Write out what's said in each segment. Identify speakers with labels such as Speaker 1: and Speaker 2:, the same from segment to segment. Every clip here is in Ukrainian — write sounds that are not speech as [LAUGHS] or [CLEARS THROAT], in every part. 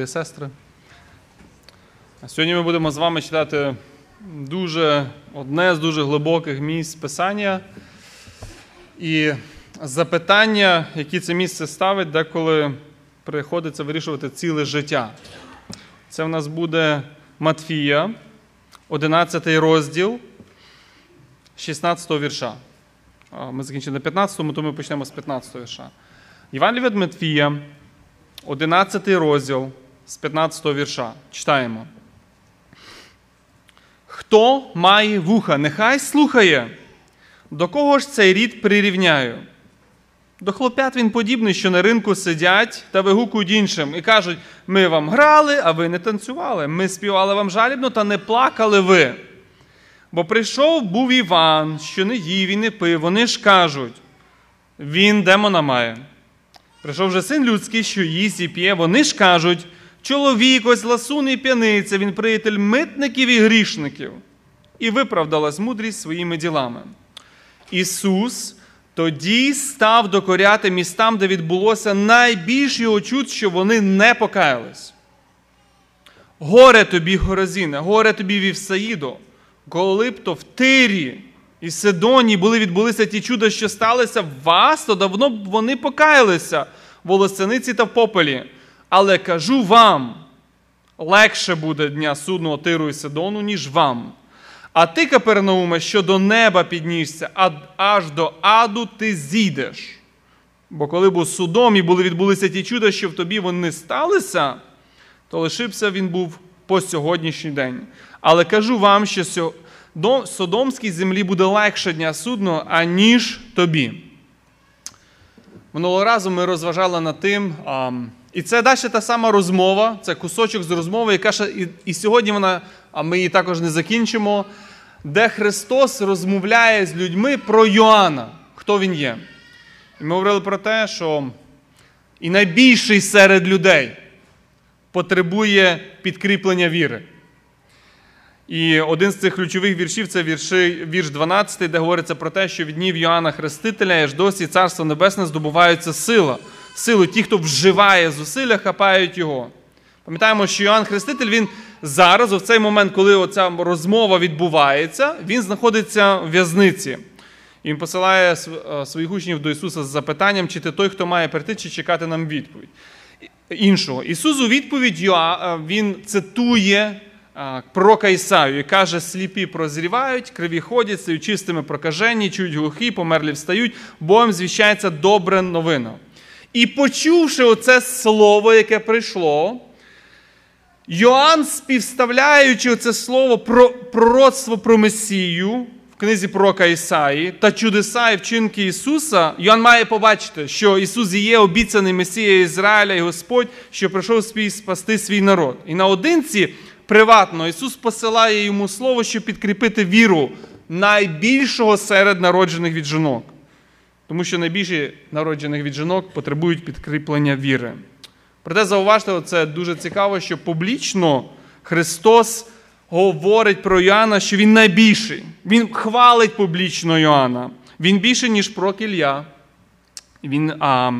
Speaker 1: брати і сестри. Сьогодні ми будемо з вами читати дуже одне з дуже глибоких місць Писання. І запитання, які це місце ставить, деколи приходиться вирішувати ціле життя. Це в нас буде Матфія, 11 розділ 16 вірша. Ми закінчили на 15, то ми почнемо з 15 вірша. Іван від Матфія, 11 розділ з 15 вірша. Читаємо. Хто має вуха, нехай слухає. До кого ж цей рід прирівняю? До хлопят він подібний, що на ринку сидять та вигукують іншим і кажуть: ми вам грали, а ви не танцювали. Ми співали вам жалібно, та не плакали ви. Бо прийшов був Іван, що не їв і не пив. Вони ж кажуть, він демона має. Прийшов вже син людський, що їсть і п'є. Вони ж кажуть, чоловік ось ласун і п'яниця, він приятель митників і грішників. І виправдалась мудрість своїми ділами. Ісус тоді став докоряти містам, де відбулося найбільш його чуд, що вони не покаялись. Горе тобі, Горазіне, горе тобі Вівсаїдо, коли б то в Тирі і Сидоні були відбулися ті чуда, що сталися в вас, то давно б вони покаялися в волосяниці та в попелі. Але кажу вам, легше буде дня судного Тиру і Сидону, ніж вам. А ти, Капернауме, що до неба піднісся, аж до аду ти зійдеш. Бо коли був судом і були відбулися ті чуда, що в тобі вони сталися, то лишився він був по сьогоднішній день. Але кажу вам, що Содомській землі буде легше дня судного, аніж тобі. Минулого разу ми розважали над тим, і це далі та сама розмова, це кусочок з розмови, яка ще і, і сьогодні вона, а ми її також не закінчимо, де Христос розмовляє з людьми про Йоанна, хто він є. І ми говорили про те, що і найбільший серед людей потребує підкріплення віри. І один з цих ключових віршів це вірші, вірш 12, де говориться про те, що від днів Йоанна Хрестителя аж досі Царство Небесне здобувається сила. Силу ті, хто вживає зусилля, хапають його. Пам'ятаємо, що Йоанн Хреститель він зараз, в цей момент, коли оця розмова відбувається, він знаходиться в в'язниці. І він посилає своїх учнів до Ісуса з запитанням, чи ти той, хто має прийти, чи чекати нам відповідь. Іншого. Ісус у відповідь Він цитує пророка Ісаю і каже: сліпі прозрівають, криві ходять, стають чистими прокажені, чують глухі, померлі встають, Богом звіщається добра новина. І почувши оце слово, яке прийшло, Йоанн, співставляючи це слово про пророцтво про Месію в книзі пророка Ісаї та чудеса і вчинки Ісуса, Йоанн має побачити, що Ісус є обіцяний Месія Ізраїля і Господь, що прийшов спасти свій народ. І наодинці приватно. Ісус посилає йому слово, щоб підкріпити віру найбільшого серед народжених від жінок. Тому що найбільше народжених від жінок потребують підкріплення віри. Проте зауважте, це дуже цікаво, що публічно Христос говорить про Йоанна, що Він найбільший. Він хвалить публічно Йоанна. Він більший, ніж пророк Ілля. Він а,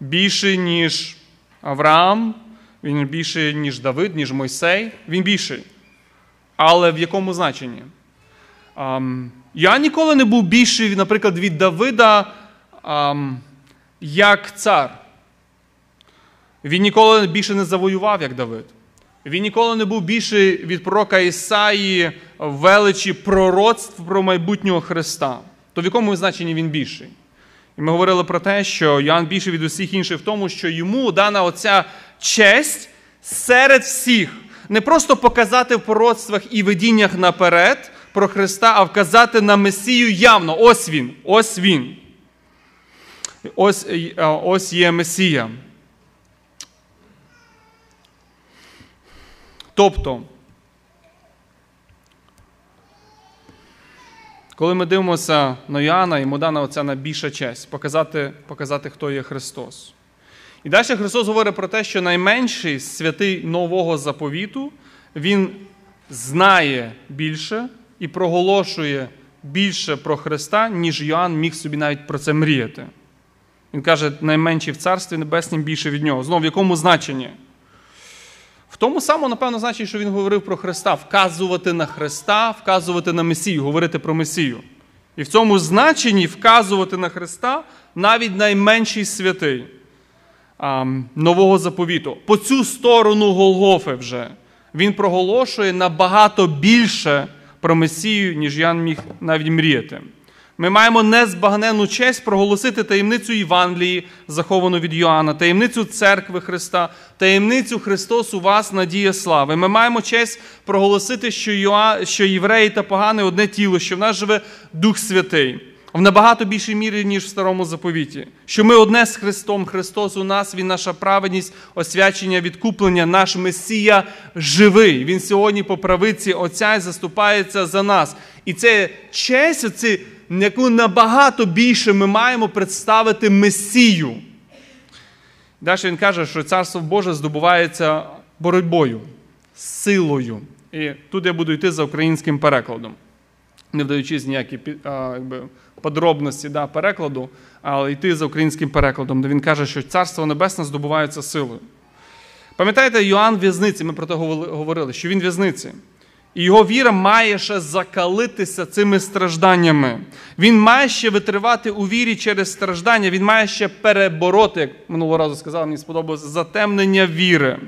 Speaker 1: більший, ніж Авраам, він більший, ніж Давид, ніж Мойсей. Він більший. Але в якому значенні? Я ніколи не був більший, наприклад, від Давида як цар. Він ніколи більше не завоював, як Давид. Він ніколи не був більший від пророка Ісаї величі пророцтв про майбутнього Христа. То в якому значенні він більший? І ми говорили про те, що Йоанн більший від усіх інших в тому, що йому дана оця честь серед всіх. Не просто показати в пророцтвах і видіннях наперед про Христа, а вказати на Месію явно. Ось він, ось він. Ось, е, Ось є Месія. Тобто, коли ми дивимося на Йоанна, йому дана оця найбільша честь показати, показати, хто є Христос. І далі Христос говорить про те, що найменший святий нового заповіту, Він знає більше і проголошує більше про Христа, ніж Йоанн міг собі навіть про це мріяти. Він каже, найменший в Царстві Небеснім більше від нього. Знову в якому значенні? В тому самому, напевно, значить, що він говорив про Христа, вказувати на Христа, вказувати на Месію, говорити про Месію. І в цьому значенні вказувати на Христа навіть найменший святий а, нового заповіту. По цю сторону Голгофи вже він проголошує набагато більше про Месію, ніж Ян міг навіть мріяти. Ми маємо незбагненну честь проголосити таємницю Євангелії, заховану від Йоанна, таємницю церкви Христа, таємницю Христос у вас, надія слави. Ми маємо честь проголосити, що Йоа... що євреї та погани одне тіло, що в нас живе Дух Святий. В набагато більшій мірі, ніж в старому заповіті, що ми одне з Христом, Христос у нас, Він наша праведність, освячення, відкуплення, наш Месія живий. Він сьогодні по правиці Отця і заступається за нас. І це честь, оці яку набагато більше ми маємо представити Месію. Далі він каже, що Царство Боже здобувається боротьбою, силою. І тут я буду йти за українським перекладом, не вдаючись ніякі якби, подробності да, перекладу, але йти за українським перекладом, де він каже, що Царство Небесне здобувається силою. Пам'ятаєте, Йоанн в'язниці, ми про це говорили, що він в'язниці. І його віра має ще закалитися цими стражданнями. Він має ще витривати у вірі через страждання, він має ще перебороти, як минулого разу сказав, мені сподобалося, затемнення віри.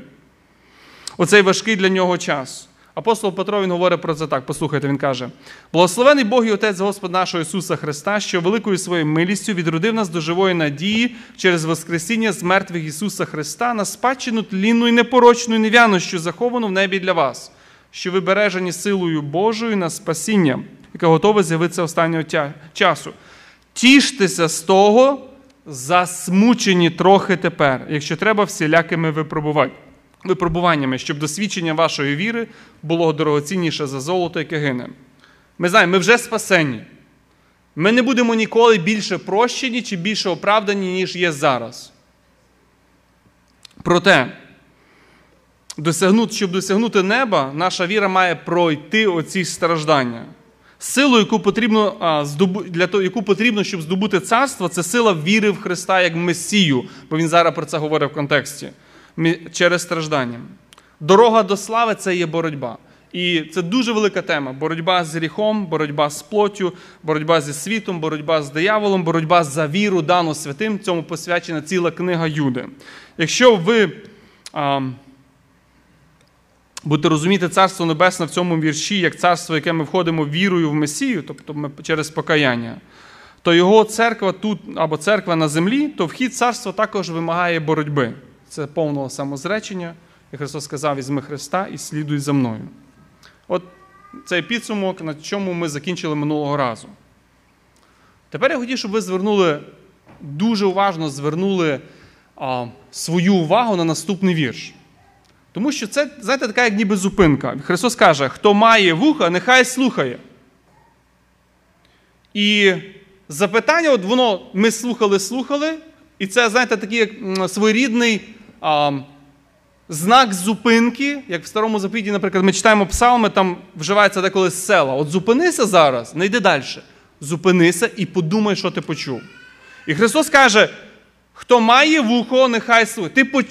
Speaker 1: Оцей важкий для нього час. Апостол Петро він говорить про це так. Послухайте, він каже: Благословений Бог і Отець Господа нашого Ісуса Христа, що великою своєю милістю відродив нас до живої надії через Воскресіння з мертвих Ісуса Христа на спадщину тлінну і непорочну і нев'яну, що заховану в небі для вас що ви бережені силою Божою на спасіння, яке готове з'явитися останнього часу. Тіштеся з того, засмучені трохи тепер, якщо треба, всілякими випробуваннями, щоб досвідчення вашої віри було дорогоцінніше за золото, яке гине. Ми знаємо, ми вже спасені. Ми не будемо ніколи більше прощені чи більше оправдані, ніж є зараз. Проте, досягнути, щоб досягнути неба, наша віра має пройти оці страждання. Силу, яку потрібно для того, яку потрібно, щоб здобути царство, це сила віри в Христа як Месію, бо він зараз про це говорить в контексті через страждання. Дорога до слави це є боротьба. І це дуже велика тема: боротьба з гріхом, боротьба з плоттю, боротьба зі світом, боротьба з дияволом, боротьба за віру, дану святим. Цьому посвячена ціла книга Юди. Якщо ви Будете розуміти Царство Небесне в цьому вірші, як царство, яке ми входимо вірою в Месію, тобто ми через покаяння, то його церква тут або церква на землі, то вхід царства також вимагає боротьби. Це повного самозречення. І Христос сказав: візьми Христа і слідуй за мною. От цей підсумок, на чому ми закінчили минулого разу. Тепер я хотів, щоб ви звернули дуже уважно звернули а, свою увагу на наступний вірш. Тому що це, знаєте, така як ніби зупинка. Христос каже, хто має вуха, нехай слухає. І запитання, от воно ми слухали-слухали, і це, знаєте, такий як своєрідний а, знак зупинки, як в старому заповіті, наприклад, ми читаємо псалми, там вживається деколи села. От зупинися зараз, не йди далі. Зупинися і подумай, що ти почув. І Христос каже: хто має вухо, нехай слухає. Ти.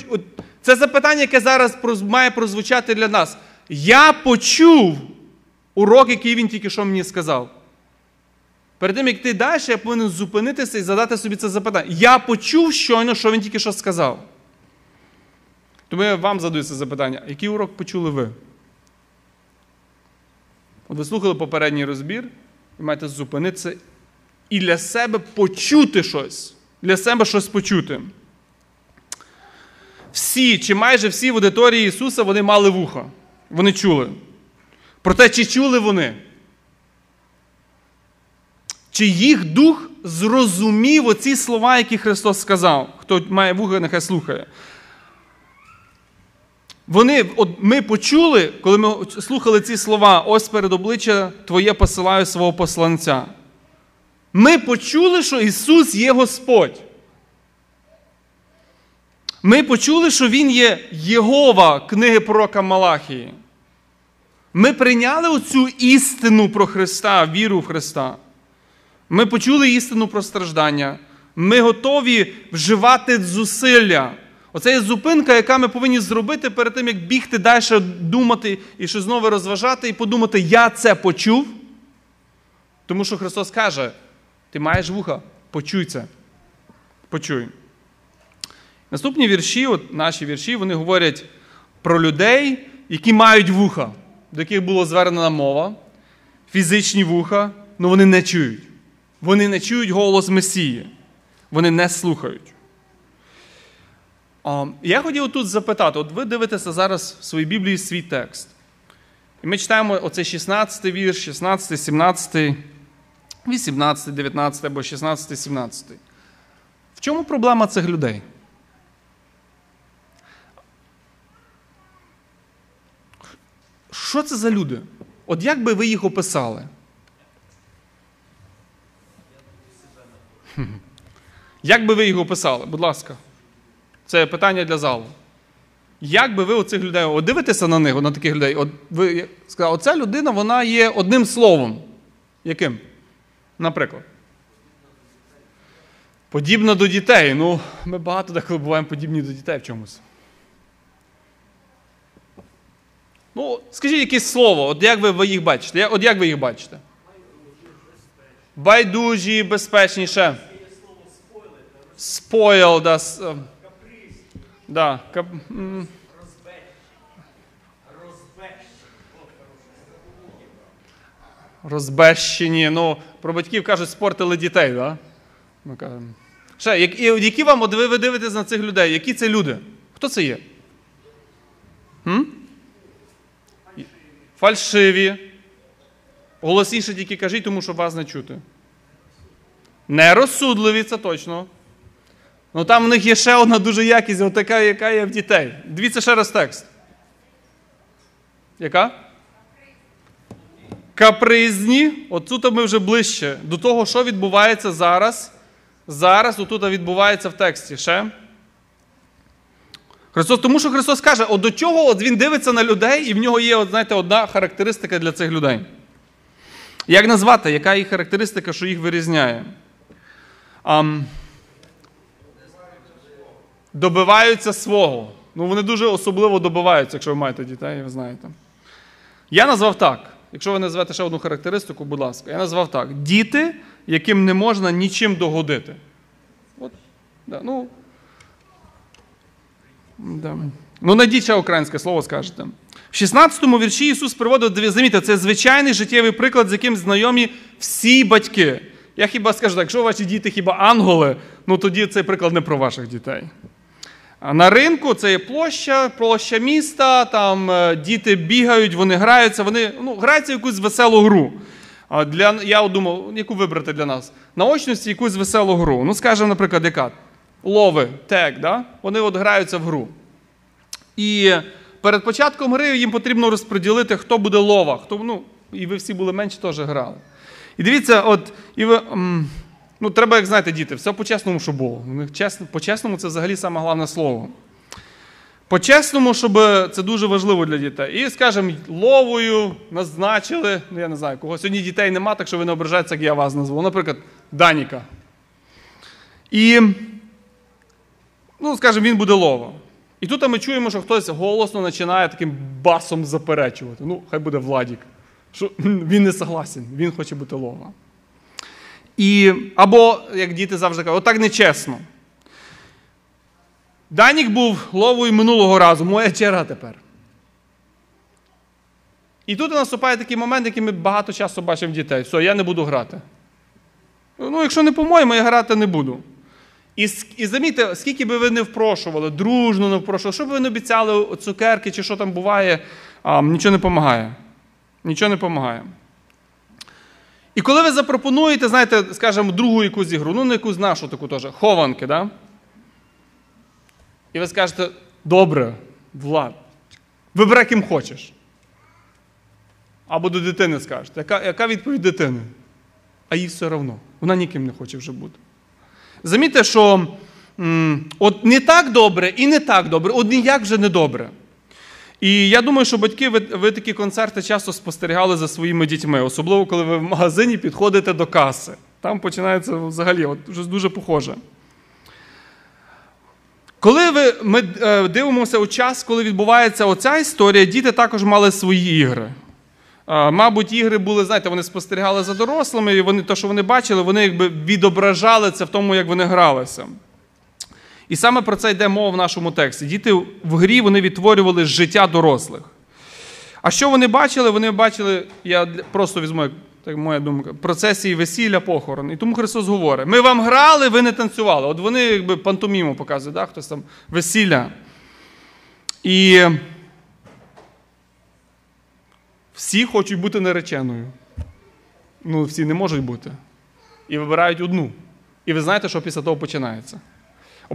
Speaker 1: Це запитання, яке зараз має прозвучати для нас. Я почув урок, який він тільки що мені сказав. Перед тим, як ти далі, я повинен зупинитися і задати собі це запитання. Я почув щойно, що він тільки що сказав. Тому я вам задаю це запитання. Який урок почули ви? Ви слухали попередній розбір, і маєте зупинитися і для себе почути щось. Для себе щось почути всі, чи майже всі в аудиторії Ісуса вони мали вуха. Вони чули. Проте, чи чули вони? Чи їх дух зрозумів оці слова, які Христос сказав? Хто має вуха, нехай слухає. Вони, от Ми почули, коли ми слухали ці слова, ось перед обличчя Твоє посилаю свого посланця. Ми почули, що Ісус є Господь. Ми почули, що Він є Єгова книги пророка Малахії. Ми прийняли оцю істину про Христа, віру в Христа. Ми почули істину про страждання. Ми готові вживати зусилля, Оце є зупинка, яка ми повинні зробити перед тим, як бігти далі, думати і щось знову розважати, і подумати, я це почув. Тому що Христос каже: ти маєш вуха, почуй це. Почуй. Наступні вірші, от наші вірші, вони говорять про людей, які мають вуха, до яких було звернена мова, фізичні вуха, але вони не чують. Вони не чують голос Месії. Вони не слухають. Я хотів тут запитати: от ви дивитеся зараз в своїй Біблії свій текст. І ми читаємо оцей 16 вірш, 16, 17, 18, 19 або 16, 17. В чому проблема цих людей? Що це за люди? От як би ви їх описали? Як би ви їх описали? Будь ласка. Це питання для залу. Як би ви оцих людей от дивитеся на них, на таких людей? От ви сказали, оця людина вона є одним словом. Яким? Наприклад. Подібна до дітей. Ну, ми багато деколи буваємо подібні до дітей в чомусь. Ну, скажіть якесь слово, от як ви їх бачите? От як ви їх бачите? Байдужі, безпечніше. Спойл, да. Да. Кап... Розбещені. Ну, про батьків кажуть, спортили дітей, да? Ми кажемо. Ще, які вам, от ви дивитесь на цих людей? Які це люди? Хто це є? М? Фальшиві. Голосніше тільки кажіть, тому що вас не чути. Нерозсудливі, це точно. Ну там в них є ще одна дуже якість, от така, яка є в дітей. Дивіться ще раз текст. Яка? Капризні. От тут ми вже ближче до того, що відбувається зараз. Зараз отут відбувається в тексті. Ще. Христос, Тому що Христос каже, от до чого от Він дивиться на людей, і в нього є от, знаєте, одна характеристика для цих людей. Як назвати, яка їх характеристика, що їх вирізняє? Um, добиваються свого. Ну, вони дуже особливо добиваються, якщо ви маєте дітей, ви знаєте. Я назвав так. Якщо ви назвете ще одну характеристику, будь ласка, я назвав так: діти, яким не можна нічим догодити. От, да, ну, да. ну, найдіть ще українське слово скажете. В 16-му вірші Ісус приводить, замітьте, це звичайний життєвий приклад, з яким знайомі всі батьки. Я хіба скажу так, якщо ваші діти хіба ангели, ну тоді цей приклад не про ваших дітей. На ринку це є площа, площа міста, там е, діти бігають, вони граються, вони ну, граються в якусь веселу гру. Для, Я думав, яку вибрати для нас? На очності якусь веселу гру. Ну, скажімо, наприклад, яка? Лови, тег, да? вони от граються в гру. І перед початком гри їм потрібно розподілити, хто буде лова. Хто, ну, І ви всі були менші, теж грали. І дивіться, от, і ви, ну, треба, як знаєте, діти, все по-чесному, що було. По-чесному це взагалі саме головне слово. По-чесному, щоб це дуже важливо для дітей. І, скажімо, ловою назначили, ну я не знаю, кого сьогодні дітей нема, так що ви не ображаєтеся, як я вас назву. Наприклад, Даніка. І, ну, скажімо, він буде лова. І тут ми чуємо, що хтось голосно починає таким басом заперечувати. Ну, хай буде Владік що [CLEARS THROAT] він не согласен, він хоче бути лова. І, Або, як діти завжди кажуть, отак нечесно. Данік був ловою минулого разу, моя черга тепер. І тут наступає такий момент, який ми багато часу бачимо дітей. Все, я не буду грати. Ну, якщо не по-моєму, я грати не буду. І і замітьте, скільки би ви не впрошували, дружно не впрошували, що б ви не обіцяли цукерки чи що там буває, а, нічого не допомагає. Нічого не допомагає. І коли ви запропонуєте, знаєте, скажімо, другу якусь ігру, ну не якусь нашу таку теж, хованки, да? і ви скажете, добре, Влад, вибирай ким хочеш. Або до дитини скажете, яка яка відповідь дитини? А їй все одно. Вона ніким не хоче вже бути. Замітьте, що от не так добре і не так добре, от ніяк вже не добре. І я думаю, що батьки, ви, ви такі концерти часто спостерігали за своїми дітьми, особливо коли ви в магазині підходите до каси. Там починається взагалі от, дуже похоже. Коли ви, ми е, дивимося у час, коли відбувається оця історія, діти також мали свої ігри. Мабуть, ігри були, знаєте, вони спостерігали за дорослими, і вони, те, що вони бачили, вони якби відображали це в тому, як вони гралися. І саме про це йде мова в нашому тексті. Діти в грі вони відтворювали життя дорослих. А що вони бачили? Вони бачили, я просто візьму, так моя думка, процесії весілля, похорон. І тому Христос говорить: ми вам грали, ви не танцювали. От вони якби пантоміму показують, да? хтось там весілля. І всі хочуть бути нареченою. Ну, всі не можуть бути. І вибирають одну. І ви знаєте, що після того починається?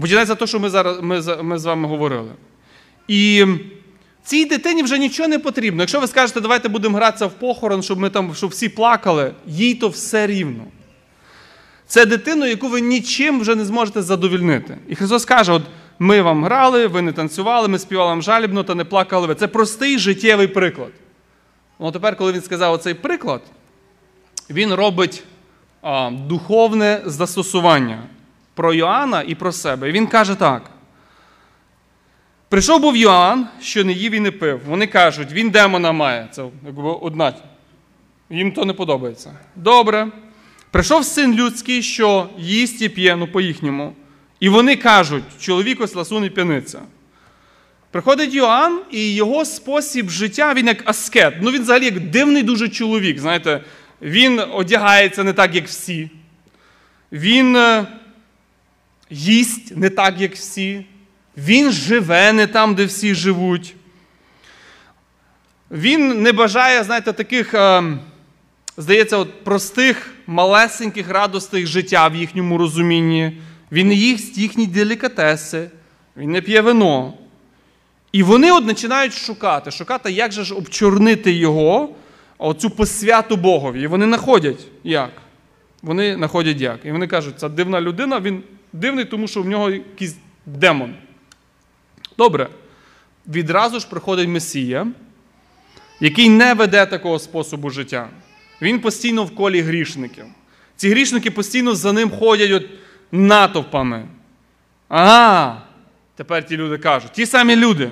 Speaker 1: Починається те, що ми зараз ми, ми з вами говорили. І цій дитині вже нічого не потрібно. Якщо ви скажете, давайте будемо гратися в похорон, щоб ми там, щоб всі плакали, їй то все рівно. Це дитину, яку ви нічим вже не зможете задовільнити. І Христос каже: от ми вам грали, ви не танцювали, ми співали вам жалібно та не плакали ви. Це простий життєвий приклад. Ну, тепер, коли він сказав оцей приклад, він робить а, духовне застосування про Йоанна і про себе. І він каже так. Прийшов був Йоанн, що не їв і не пив. Вони кажуть, він демона має. Це якби одна. Їм то не подобається. Добре. Прийшов син людський, що їсть і п'є, ну по-їхньому. І вони кажуть, чоловік ось ласун і п'яниця. Приходить Йоанн, і його спосіб життя, він як аскет. Ну, він взагалі як дивний дуже чоловік. Знаєте, він одягається не так, як всі. Він е, їсть не так, як всі. Він живе не там, де всі живуть. Він не бажає, знаєте, таких, е, здається, от простих, малесеньких радостей життя в їхньому розумінні. Він не їсть їхні делікатеси, він не п'є вино. І вони от починають шукати, шукати, як же ж обчорнити його, оцю посвяту Богові. І вони знаходять як? Вони знаходять як. І вони кажуть, це дивна людина, він дивний, тому що в нього якийсь демон. Добре. Відразу ж приходить Месія, який не веде такого способу життя. Він постійно в колі грішників. Ці грішники постійно за ним ходять от натовпами. Ага, тепер ті люди кажуть, ті самі люди.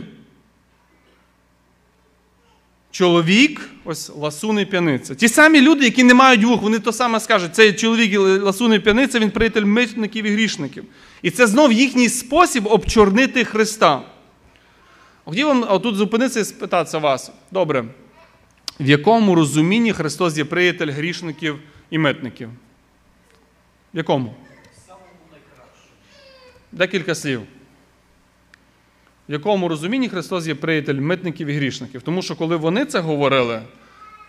Speaker 1: Чоловік, ось ласун і п'яниця. Ті самі люди, які не мають вух, вони то саме скажуть, цей чоловік ласун і п'яниця, він приятель митників і грішників. І це знов їхній спосіб обчорнити Христа. Хотів вам тут зупинитися і спитатися вас. Добре. В якому розумінні Христос є приятель грішників і митників? В якому? Декілька слів. В якому розумінні Христос є приятель митників і грішників? Тому що коли вони це говорили,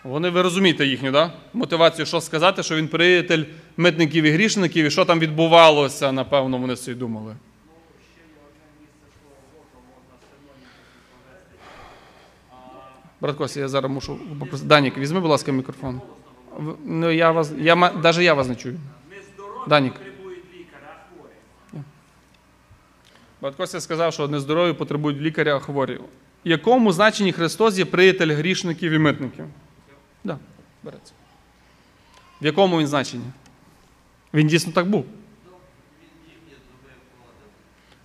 Speaker 1: вони, ви розумієте їхню да? мотивацію, що сказати, що він приятель митників і грішників, і що там відбувалося, напевно, вони собі думали. Брат Костя, я зараз мушу попросити. Данік, візьми, будь ласка, мікрофон. Ну, я вас, я, Навіть я вас не чую. Данік. Брат Костя сказав, що нездорові потребують лікаря, а. В якому значенні Христос є приятель грішників і митників? Да, береться. В якому він значенні? Він дійсно так був.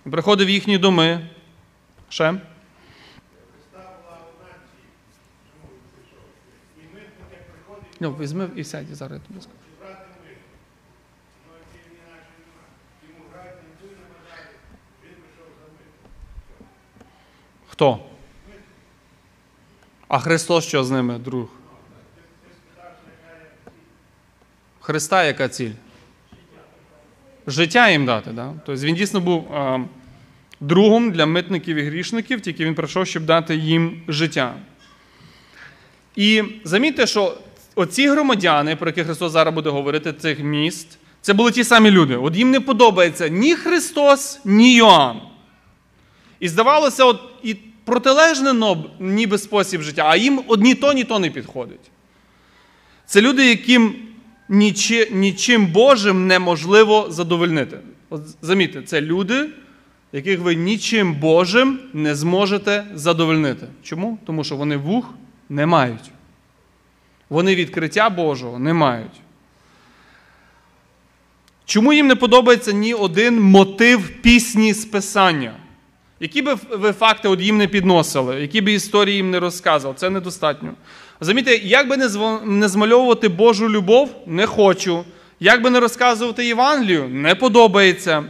Speaker 1: Він приходив в їхні доми. Ще? Ну, візьми і сядь зараз, ласка. Хто? А Христос що з ними, друг? Христа яка ціль? Життя їм дати. Да? Тобто він дійсно був другом для митників і грішників, тільки він прийшов, щоб дати їм життя. І замітьте, що оці громадяни, про які Христос зараз буде говорити, цих міст, це були ті самі люди. От їм не подобається ні Христос, ні Йоанн. І здавалося, от і протилежне ніби спосіб життя, а їм одні то, ні то не підходить. Це люди, яким нічи, нічим Божим неможливо задовольнити. От Замітьте, це люди, яких ви нічим Божим не зможете задовольнити. Чому? Тому що вони вух не мають. Вони відкриття Божого не мають. Чому їм не подобається ні один мотив пісні з Писання? Які би ви факти от їм не підносили, які би історії їм не розказували, це недостатньо. Замітьте, як би не, змальовувати Божу любов, не хочу. Як би не розказувати Євангелію, не подобається.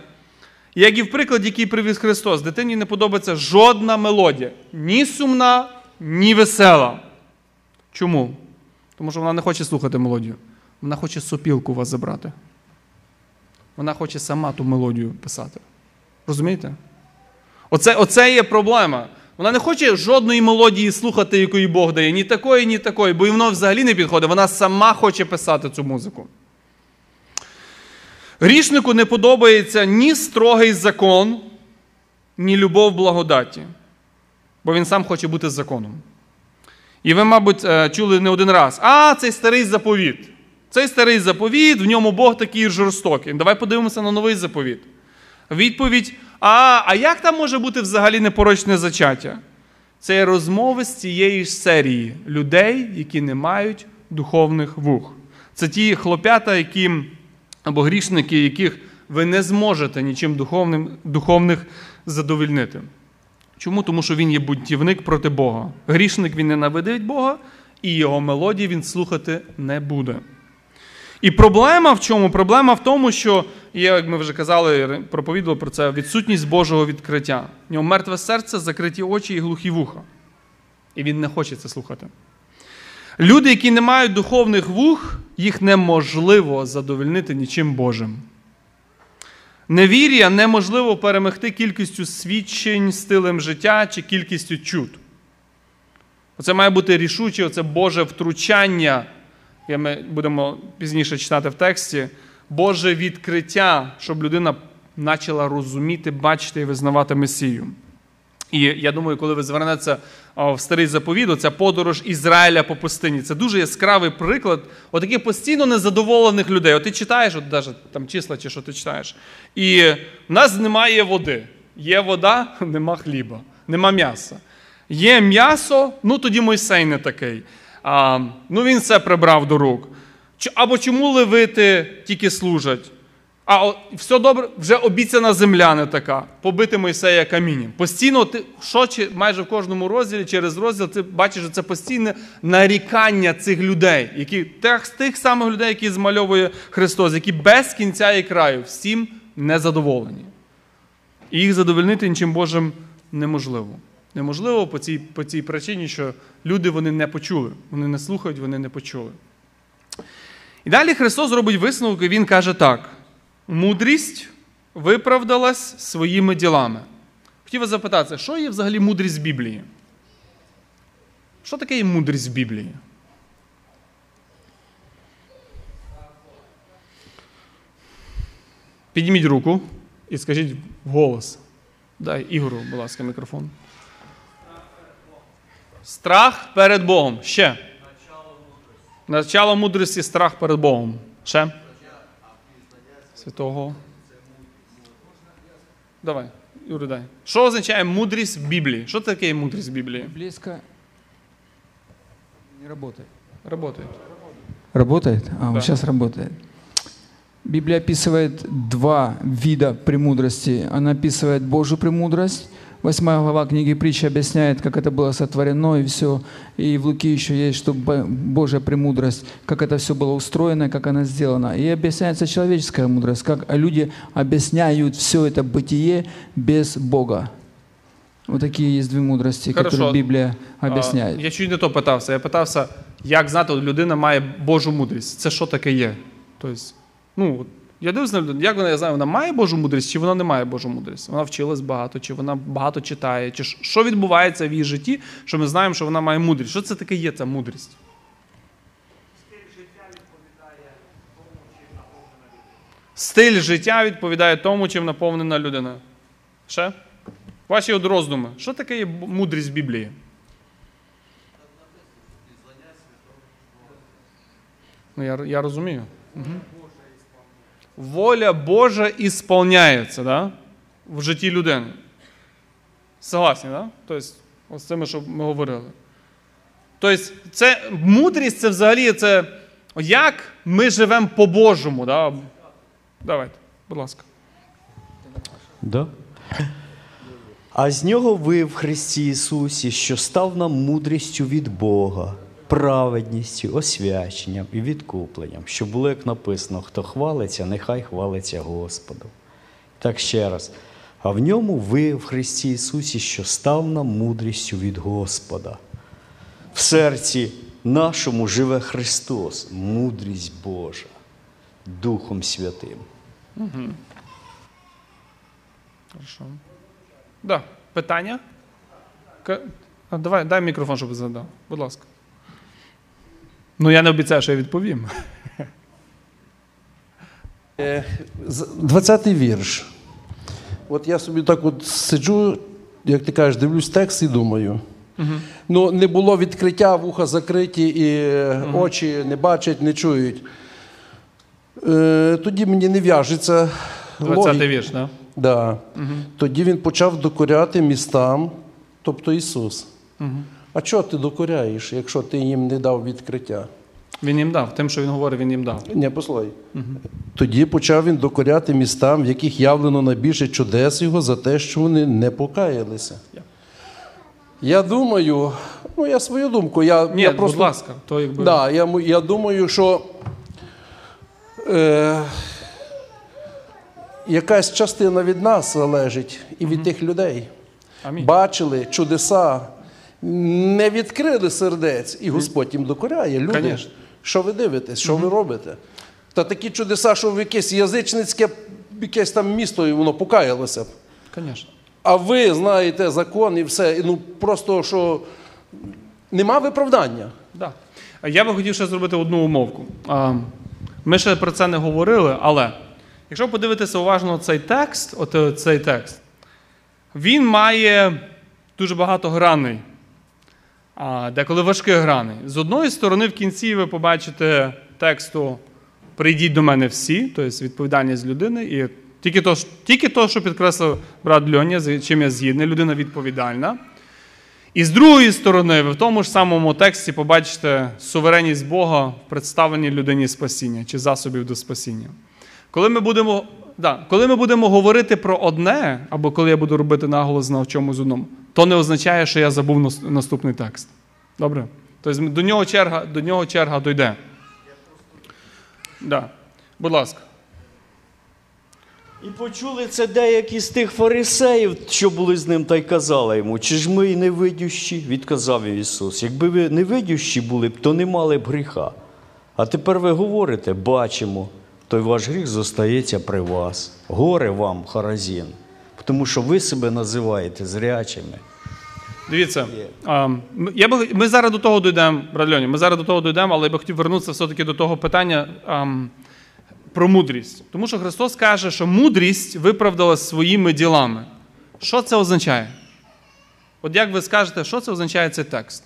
Speaker 1: Як і в прикладі, який привіз Христос, дитині не подобається жодна мелодія. Ні сумна, ні весела. Чому? Тому що вона не хоче слухати мелодію. Вона хоче сопілку у вас забрати. Вона хоче сама ту мелодію писати. Розумієте? Оце, Оце є проблема. Вона не хоче жодної мелодії слухати, якої Бог дає, ні такої, ні такої, бо і воно взагалі не підходить. Вона сама хоче писати цю музику. Грішнику не подобається ні строгий закон, ні любов благодаті, бо він сам хоче бути законом. І ви, мабуть, е, чули не один раз: а, цей старий заповіт. Цей старий заповіт, в ньому Бог такий жорстокий. Давай подивимося на новий заповіт. Відповідь: а а як там може бути взагалі непорочне зачаття? Це є розмови з цієї ж серії людей, які не мають духовних вух. Це ті хлопята, які, або грішники, яких ви не зможете нічим духовним, духовних задовільнити. Чому? Тому що він є бунтівник проти Бога. Грішник він ненавидить Бога, і його мелодії він слухати не буде. І проблема в чому? Проблема в тому, що як ми вже казали, проповідували про це, відсутність Божого відкриття. У нього мертве серце, закриті очі і глухі вуха. І він не хоче це слухати. Люди, які не мають духовних вух, їх неможливо задовольнити нічим Божим. Невір'я неможливо перемогти кількістю свідчень, стилем життя чи кількістю чуд. Оце має бути рішуче, оце Боже втручання ми будемо пізніше читати в тексті, Боже відкриття, щоб людина почала розуміти, бачити і визнавати Месію. І я думаю, коли ви звернетеся в старий заповіт, ця подорож Ізраїля по пустині. Це дуже яскравий приклад отаких постійно незадоволених людей. От ти читаєш, от навіть там числа чи що ти читаєш, і в нас немає води. Є вода, [LAUGHS] нема хліба, нема м'яса. Є м'ясо, ну тоді Мойсей не такий а, ну він все прибрав до рук. Або чому левити тільки служать? А все добре, вже обіцяна земля не така, побити Мойсея камінням. Постійно, ти, що майже в кожному розділі, через розділ, ти бачиш, що це постійне нарікання цих людей, які тих, тих самих людей, які змальовує Христос, які без кінця і краю всім незадоволені. І їх задовольнити нічим Божим неможливо. Неможливо по цій по цій причині, що люди вони не почули, вони не слухають, вони не почули. І далі Христос робить висновок, і Він каже так: мудрість виправдалась своїми ділами. Хотів вас запитати, що є взагалі мудрість в Біблії? Що таке є мудрість в Біблії? Підніміть руку і скажіть вголос. Дай Ігору, будь ласка, мікрофон. Страх перед Богом. Ще. Начало мудрості страх перед Богом. Ще. Святого. Давай, Юрий, дай. Що означає мудрість в Біблії? Що таке мудрість в Біблії?
Speaker 2: Близко не работает.
Speaker 1: Работает.
Speaker 2: Работает? А,
Speaker 1: да.
Speaker 2: сейчас работает. Библия описывает два вида премудрости. Она описывает Божью премудрость – Восьмая глава книги притчи объясняет, как это было сотворено и все. И в Луки еще есть, что Божья премудрость, как это все было устроено, как она сделана. И объясняется человеческая мудрость, как люди объясняют все это бытие без Бога. Вот такие есть две мудрости,
Speaker 1: Хорошо.
Speaker 2: которые Біблія об'ясняє.
Speaker 1: Я чуть не то питався. Я питався, як знати, людина має Божу мудрість. Це що таке є? Тобто, ну, я дивлюся на людину, як вона я знаю, вона має Божу мудрість, чи вона не має Божу мудрість? Вона вчилась багато, чи вона багато читає, чи що відбувається в її житті, що ми знаємо, що вона має мудрість. Що це таке є ця мудрість? Стиль життя відповідає тому, чим наповнена людина. Ще? Ваші от роздуми. Що таке є мудрість Біблії? Ну, я я розумію. Угу воля Божа ісполняється да? в житті людини. Согласні, да? Тобто, ось це ми, що ми говорили. Тобто, це мудрість це взагалі це як ми живемо по-божому. Да? Давайте, будь ласка.
Speaker 3: Да. А з нього ви в Христі Ісусі, що став нам мудрістю від Бога, праведністю, освяченням і відкупленням, що було, як написано, хто хвалиться, нехай хвалиться Господом. Так ще раз. А в ньому ви в Христі Ісусі, що став нам мудрістю від Господа. В серці нашому живе Христос, мудрість Божа, Духом Святим.
Speaker 1: Хорошо. Да. Питання? Давай, дай мікрофон, щоб задав. Будь ласка. Ну, я не обіцяю, що я відповім.
Speaker 4: Е, 20-й вірш. От я собі так от сиджу, як ти кажеш, дивлюсь текст і думаю. Ну, не було відкриття, вуха закриті, і е, очі не бачать, не чують. Е, тоді мені не в'яжеться.
Speaker 1: 20-й
Speaker 4: логіка.
Speaker 1: вірш, да?
Speaker 4: Да. Тоді він почав докоряти містам, тобто Ісус. А чого ти докоряєш, якщо ти їм не дав відкриття?
Speaker 1: Він їм дав. Тим, що він говорить, він їм дав.
Speaker 4: Ні, послухай. Тоді почав він докоряти містам, в яких явлено найбільше чудес його за те, що вони не покаялися. Я думаю, ну я свою думку, я,
Speaker 1: Ні,
Speaker 4: я просто.
Speaker 1: будь ласка, то якби.
Speaker 4: Да, я, я думаю, що е, якась частина від нас залежить і від тих людей.
Speaker 1: Амінь.
Speaker 4: Бачили чудеса, не відкрили сердець, і Господь їм докоряє. Люди,
Speaker 1: Конечно.
Speaker 4: що ви дивитесь, що ви робите? Та такі чудеса, що в якесь язичницьке якесь там місто, і воно покаялося б.
Speaker 1: Звісно.
Speaker 4: А ви знаєте закон і все. і Ну просто що нема виправдання.
Speaker 1: Да. Я би хотів ще зробити одну умовку. Ми ще про це не говорили, але якщо подивитися уважно цей текст, от е, цей текст, він має дуже багато граней, деколи важких граней. З одної сторони, в кінці ви побачите тексту Прийдіть до мене всі, тобто відповідальність людини. І тільки то, тільки то, що підкреслив брат Льоня, з чим я згідний, людина відповідальна. І з другої сторони, ви в тому ж самому тексті побачите суверенність Бога в представленій людині спасіння чи засобів до спасіння. Коли ми будемо, да, коли ми будемо говорити про одне, або коли я буду робити наголос на чомусь одному, то не означає, що я забув наступний текст. Добре? Тобто до нього черга, до нього черга дойде. Да. Будь ласка.
Speaker 3: І почули це деякі з тих фарисеїв, що були з ним, та й казали йому, чи ж ми невидющі? Відказав Ісус. Якби ви невидющі були б, то не мали б гріха. А тепер ви говорите, бачимо, той ваш гріх зостається при вас. Горе вам, Харазін, тому що ви себе називаєте зрячими.
Speaker 1: Дивіться, а, я би, ми зараз до того дійдемо, брат Льоні, ми зараз до того дійдемо, але я би хотів вернутися все-таки до того питання про мудрість. Тому що Христос каже, що мудрість виправдала своїми ділами. Що це означає? От як ви скажете, що це означає цей текст?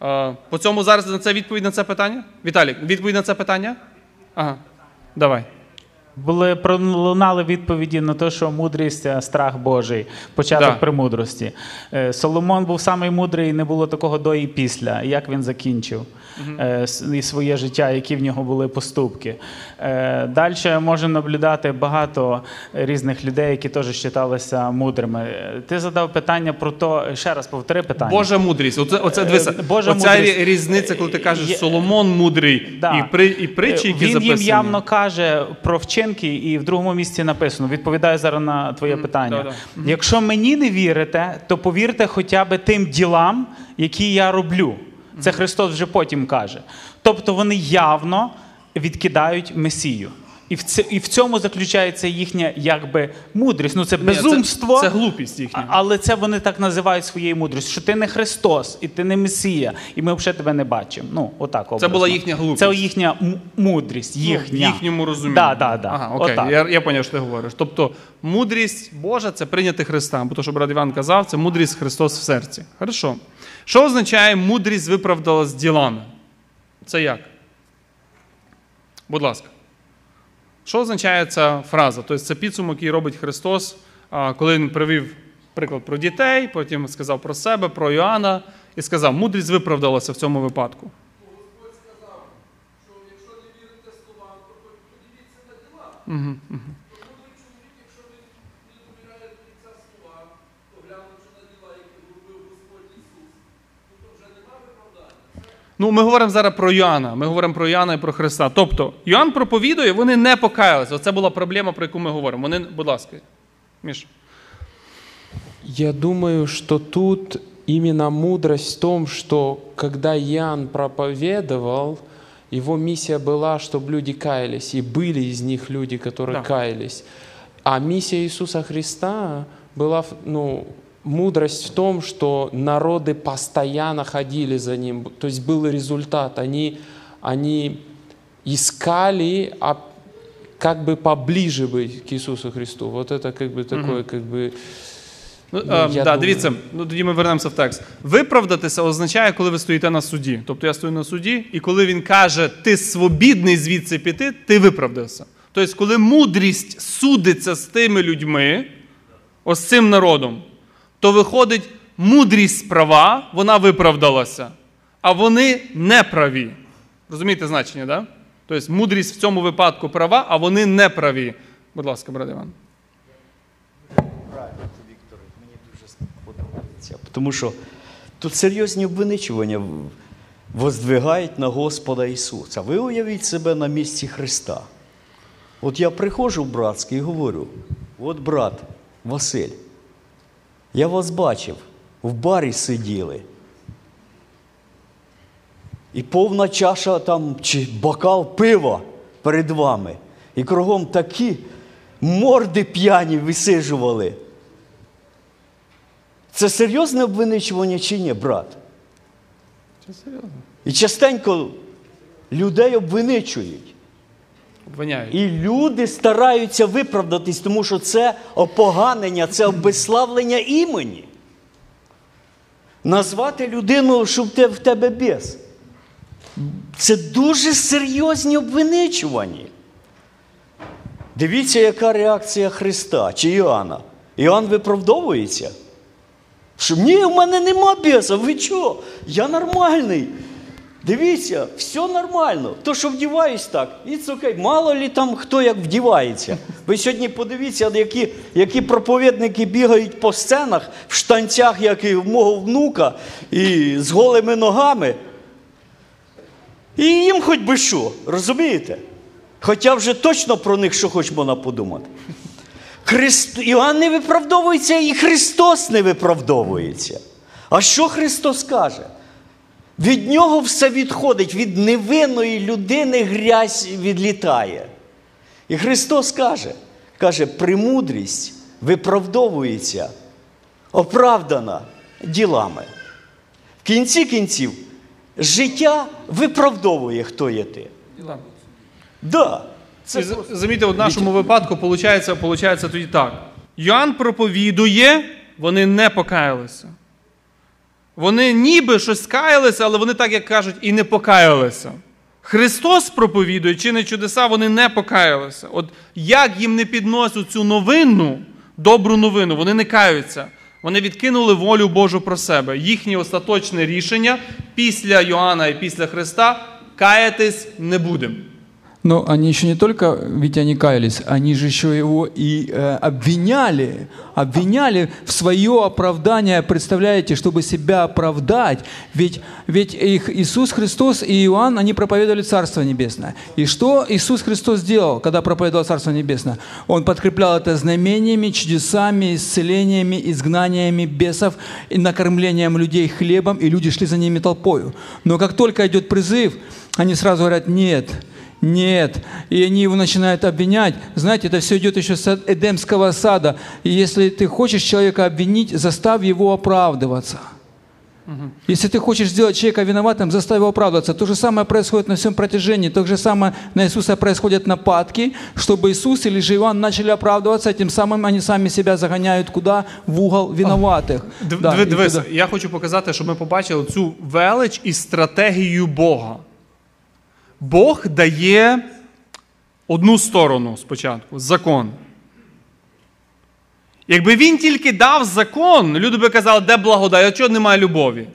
Speaker 1: А, по цьому зараз на це відповідь на це питання? Віталік, відповідь на це питання? Ага. Давай.
Speaker 5: Були пролунали відповіді на те, що мудрість е, страх Божий, початок
Speaker 1: Да.
Speaker 5: премудрості. Е, Соломон був самий мудрий, і не було такого до і після. Як він закінчив і своє життя, які в нього були поступки. Далі можемо наблюдати багато різних людей, які теж вважалися мудрими. Ти задав питання про те, ще раз повтори питання.
Speaker 1: Божа мудрість. Оце, оце дивися,
Speaker 5: Божа
Speaker 1: оця
Speaker 5: мудрість.
Speaker 1: різниця, коли ти кажеш Соломон мудрий
Speaker 5: Да.
Speaker 1: і, при, і притчі, які
Speaker 5: Він їм
Speaker 1: записані.
Speaker 5: явно каже про вчинки, і в другому місці написано. Відповідаю зараз на твоє питання.
Speaker 1: да-да.
Speaker 5: Якщо мені не вірите, то повірте хоча б тим ділам, які я роблю. Це Христос вже потім каже. Тобто вони явно відкидають Месію. І в, ц- і в цьому заключається їхня якби мудрість. Ну це
Speaker 1: Ні,
Speaker 5: безумство.
Speaker 1: Це, це глупість їхня.
Speaker 5: Але це вони так називають своєю мудрістю, що ти не Христос, і ти не Месія, і ми взагалі тебе не бачимо. Ну, отак образно.
Speaker 1: була їхня глупість.
Speaker 5: Це їхня мудрість,
Speaker 1: Ну,
Speaker 5: їхня.
Speaker 1: в їхньому розумінні.
Speaker 5: Да, да, да.
Speaker 1: Ага, окей,
Speaker 5: Отак.
Speaker 1: я, я поняв, що ти говориш. Тобто, мудрість Божа це прийняти Христа. Бо то, що брат Іван казав, це мудрість Христос в серці. Хорошо. Що означає мудрість виправдала з ділами? Це як? Будь ласка. Що означає ця фраза? Тобто це підсумок, який робить Христос, коли він привів приклад про дітей, потім сказав про себе, про Йоанна і сказав, мудрість виправдалася в цьому випадку. Ну, ми говоримо зараз про Йоанна, ми говоримо про Йоанна і про Христа. Тобто, Йоанн проповідує, вони не покаялися. Оце була проблема, про яку ми говоримо. Вони, будь ласка, Міш.
Speaker 6: Я думаю, что тут именно мудрость в том, что когда Иоанн проповедовал, его миссия была, чтобы люди каялись, и были из них люди, которые
Speaker 1: Да.
Speaker 6: каялись. А миссия Иисуса Христа была, в- ну, мудрость в том, что народы постоянно ходили за Ним, то есть был результат. Они, они искали, а как бы поближе быть к Иисусу Христу. Вот это как бы такое, как бы...
Speaker 1: Ну,
Speaker 6: Ну,
Speaker 1: е,
Speaker 6: я
Speaker 1: да,
Speaker 6: думаю.
Speaker 1: дивіться, ну тоді ми вернемося в текст. Виправдатися означає, коли ви стоїте на суді. Тобто я стою на суді, і коли він каже, ти свобідний звідси піти, ти виправдався. Тобто, коли мудрість судиться з тими людьми, ось цим народом, то виходить, мудрість права, вона виправдалася, а вони не праві. Розумієте значення? Да? Тобто мудрість в цьому випадку права, а вони не праві. Будь ласка, брат Іван.
Speaker 3: Правильно, Віктор, мені дуже подобається. Тому що тут серйозні обвиничування воздвигають на Господа Ісуса. Ви уявіть себе на місці Христа. От я приходжу в братський і говорю: от брат Василь, я вас бачив, в барі сиділи. І повна чаша там чи бокал пива перед вами. І кругом такі морди п'яні висижували. Це серйозне обвиничування чи ні, брат?
Speaker 1: Це серйозно.
Speaker 3: І частенько людей обвиничують.
Speaker 1: Обвиняють.
Speaker 3: І люди стараються виправдатись, тому що це опоганення, це обезславлення імені. Назвати людину, що в те- в тебе без. Це дуже серйозні обвиничування. Дивіться, яка реакція Христа чи Іоанна. Іоанн виправдовується. Що ні, в мене нема біса. Ви що? Я нормальний. Дивіться, все нормально. То, що вдіваюсь так, it's окей. Мало лі там хто як вдівається. Ви сьогодні подивіться, які, які проповідники бігають по сценах в штанцях, як і в мого внука, і з голими ногами. І їм хоч би що, розумієте? Хоча вже точно про них що хоч можна подумати. Христ... Іоанн не виправдовується, і Христос не виправдовується. А що Христос каже? Від нього все відходить, від невинної людини грязь відлітає. І Христос каже, каже, премудрість виправдовується, оправдана ділами. В кінці кінців життя виправдовує, хто є ти. Да, це
Speaker 1: Це Замітьте, в нашому випадку виходить, виходить тоді так. Йоанн проповідує, вони не покаялися. Вони ніби щось каялися, але вони, так як кажуть, і не покаялися. Христос проповідує, чинить чудеса, вони не покаялися. От як їм не підносять цю новину, добру новину, вони не каються. Вони відкинули волю Божу про себе. Їхнє остаточне рішення після Йоанна і після Христа каятись не будемо.
Speaker 2: Но они еще не только, ведь они каялись, они же еще его и э, обвиняли, обвиняли в свое оправдание, представляете, чтобы себя оправдать. Ведь, ведь их Иисус Христос и Иоанн, они проповедовали Царство Небесное. И что Иисус Христос делал, когда проповедовал Царство Небесное? Он подкреплял это знамениями, чудесами, исцелениями, изгнаниями бесов и накормлением людей хлебом, и люди шли за ними толпою. Но как только идет призыв, они сразу говорят, нет, нет. И они его начинают обвинять. Знаете, это все идет еще с Эдемского сада. И если ты хочешь человека обвинить, заставь его оправдываться. Если ты хочешь сделать человека виноватым, заставь его оправдываться. То же самое происходит на всем протяжении. То же самое на Иисуса происходят нападки, чтобы Иисус или же Иоанн начали оправдываться, тем самым они сами себя загоняют куда? В угол виноватых.
Speaker 1: Див-
Speaker 2: Да,
Speaker 1: диви-
Speaker 2: и
Speaker 1: Дивися,
Speaker 2: туда.
Speaker 1: я хочу показати, щоб ми побачили цю велич і стратегію Бога. Бог дає одну сторону спочатку закон. Якби він тільки дав закон, люди би казали, де благодать, а чого немає любові.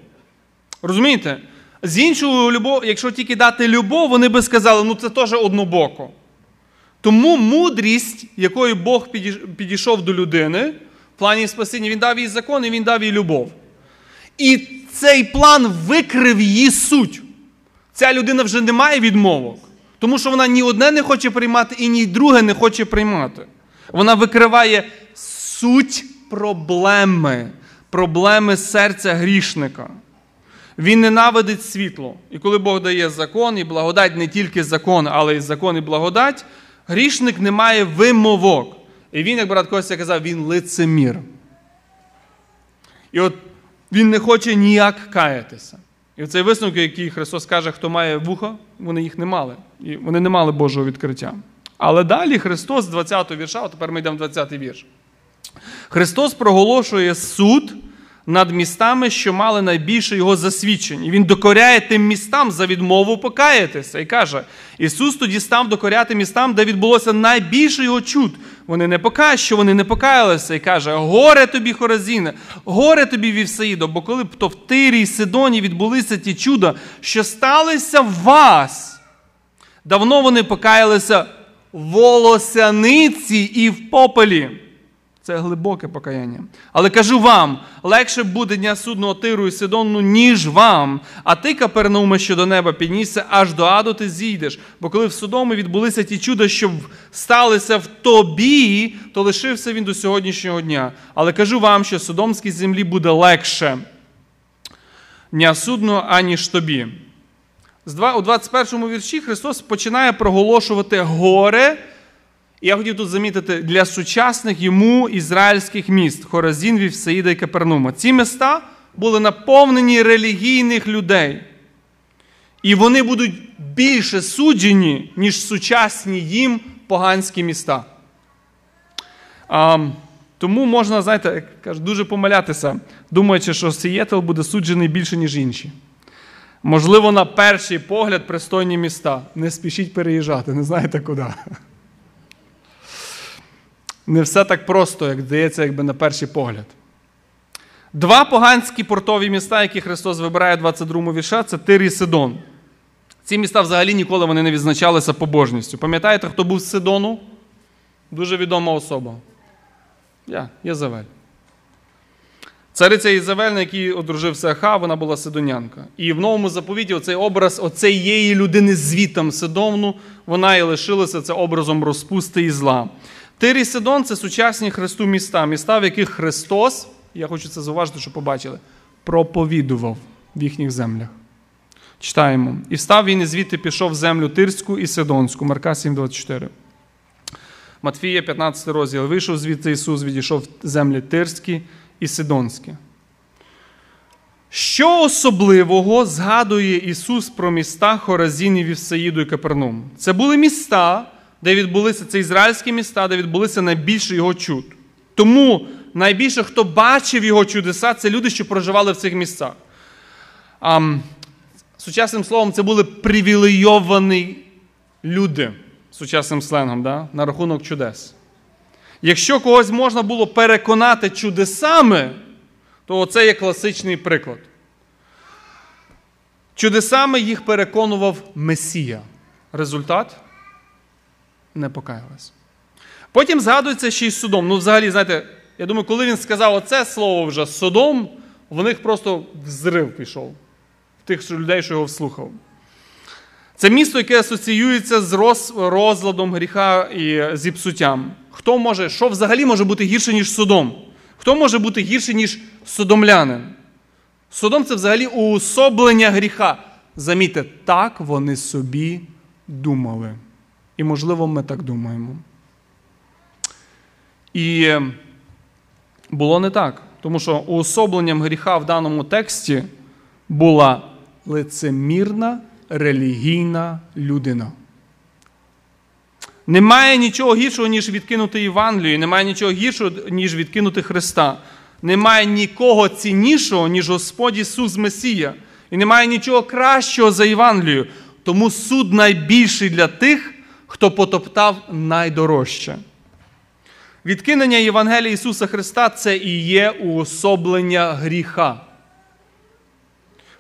Speaker 1: Розумієте? З іншого, любов, якщо тільки дати любов, вони би сказали, ну це теж однобоко. Тому мудрість, якою Бог підійшов до людини, в плані спасіння, він дав їй закон і він дав їй любов. І цей план викрив її суть. Ця людина вже не має відмовок, тому що вона ні одне не хоче приймати і ні друге не хоче приймати. Вона викриває суть проблеми, проблеми серця грішника. Він ненавидить світло. І коли Бог дає закон і благодать не тільки закон, але й закон і благодать, грішник не має вимовок. І він, як брат Костя казав, він лицемір. І от він не хоче ніяк каятися. І цей висновок, який Христос каже, хто має вуха, вони їх не мали. І вони не мали Божого відкриття. Але далі Христос з 20-го вірша, а тепер ми йдемо в 20-й вірш. Христос проголошує суд над містами, що мали найбільше його засвідчень. І він докоряє тим містам за відмову покаятися. І каже: Ісус тоді став докоряти містам, де відбулося найбільше його чуд. Вони не покають, що вони не покаялися, і каже: Горе тобі, Хоразіне, горе тобі, Вівсаїдо, бо коли б то в Тирі і Сидоні відбулися ті чуда, що сталися в вас. Давно вони покаялися в волосяниці і в попелі. Це глибоке покаяння. Але кажу вам, легше буде дня судного Тиру і Сидону, ніж вам. А ти, Капернауме, що до неба піднісся, аж до аду ти зійдеш. Бо коли в Содомі відбулися ті чуда, що сталися в тобі, то лишився він до сьогоднішнього дня. Але кажу вам, що Содомській землі буде легше дня судного, аніж тобі. У 21 му вірші Христос починає проголошувати горе. Я хотів тут замітити для сучасних йому ізраїльських міст Хоразін, Вівсаїда і Капернума. Ці міста були наповнені релігійних людей. І вони будуть більше суджені, ніж сучасні їм поганські міста. А, тому можна, знаєте, дуже помилятися, думаючи, що Сієтл буде суджений більше, ніж інші. Можливо, на перший погляд пристойні міста. Не спішіть переїжджати, не знаєте куди. Не все так просто, як здається, якби на перший погляд. Два поганські портові міста, які Христос вибирає в 22-му вірша, це Тир і Сидон. Ці міста взагалі ніколи вони не відзначалися побожністю. Пам'ятаєте, хто був з Сидону? Дуже відома особа. Я, Єзавель. Цариця Єзавель, на якій одружився Аха, вона була сидонянка. І в новому заповіті оцей образ оцеї людини звітом Сидону, вона і лишилася це образом розпусти і зла. Тир і Сидон це сучасні Христу міста, міста, в яких Христос, я хочу це зауважити, щоб побачили, проповідував в їхніх землях. Читаємо. І встав він і звідти пішов в землю Тирську і Сидонську. Марка 7,24. Матфія, 15 розділ. Вийшов звідти Ісус, відійшов в землі Тирські і Сидонські. Що особливого згадує Ісус про міста Хоразін і Вівсаїду і Капернум? Це були міста, де відбулися це ізраїльські міста, де відбулися найбільше його чуд. Тому найбільше, хто бачив його чудеса, це люди, що проживали в цих місцях. А, Сучасним словом, це були привілейовані люди, сучасним сленгом, да? на рахунок чудес. Якщо когось можна було переконати чудесами, то це є класичний приклад. Чудесами їх переконував Месія. Результат не покаялись. Потім згадується ще й Содом. Ну, взагалі, знаєте, я думаю, коли він сказав оце слово вже Содом, в них просто взрив пішов. Тих людей, що його вслухав. Це місто, яке асоціюється з роз, розладом гріха і зіпсуттям. Хто може, що взагалі може бути гірше, ніж Содом? Хто може бути гірше, ніж содомлянин? Содом це взагалі уособлення гріха. Замітьте, так вони собі думали. І, можливо, ми так думаємо. І було не так. Тому що уособленням гріха в даному тексті була лицемірна релігійна людина. Немає нічого гіршого, ніж відкинути Євангелію, немає нічого гіршого, ніж відкинути Христа. Немає нікого ціннішого, ніж Господь Ісус Месія. І немає нічого кращого за Євангелію. Тому суд найбільший для тих, хто потоптав найдорожче. Відкинення Євангелія Ісуса Христа це і є уособлення гріха.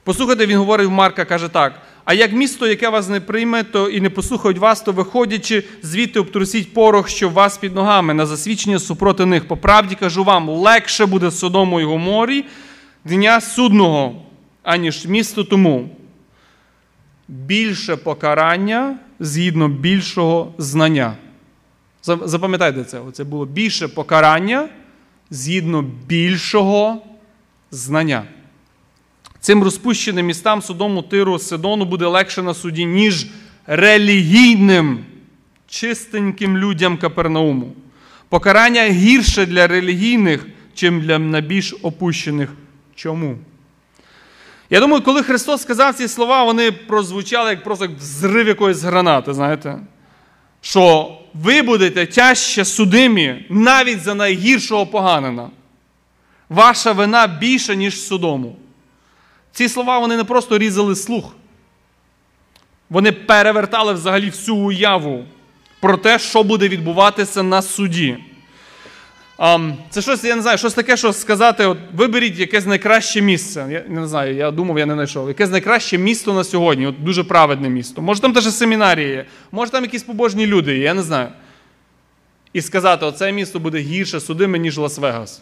Speaker 1: Послухайте, він говорить в Марка, каже так: а як місто, яке вас не прийме, то і не послухають вас, то виходячи, звідти обтрусіть порох, що вас під ногами, на засвідчення супроти них. По правді кажу вам, легше буде Содому і Гоморі дня судного, аніж місто тому. більше покарання згідно більшого знання. Запам'ятайте це, це було більше покарання згідно більшого знання. Цим розпущеним містам Содому, Тиру, Сидону буде легше на суді, ніж релігійним, чистеньким людям Капернауму. Покарання гірше для релігійних, чим для найбільш опущених. Чому? Я думаю, коли Христос сказав ці слова, вони прозвучали як просто взрив якоїсь гранати, знаєте? Що ви будете тяжче судимі навіть за найгіршого поганина. Ваша вина більша, ніж Содому. Ці слова вони не просто різали слух. Вони перевертали взагалі всю уяву про те, що буде відбуватися на суді. Це щось, я не знаю, щось таке, що сказати, от, виберіть якесь найкраще місце. Я не знаю, я думав, я не знайшов. Якесь найкраще місто на сьогодні, от дуже праведне місто. Може там теж семінарії є, може там якісь побожні люди є, я не знаю. І сказати, оце місто буде гірше судиме, ніж Лас-Вегас.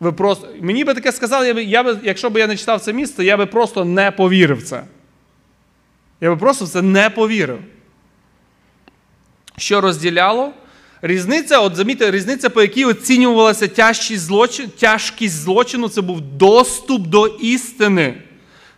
Speaker 1: Ви просто... Мені би таке сказали, я би, я би, якщо б я не читав це місто, я би просто не повірив в це. Я би просто в це не повірив. Що розділяло? Різниця, от замітьте, різниця, по якій оцінювалася тяжкість, злочин, тяжкість злочину, це був доступ до істини.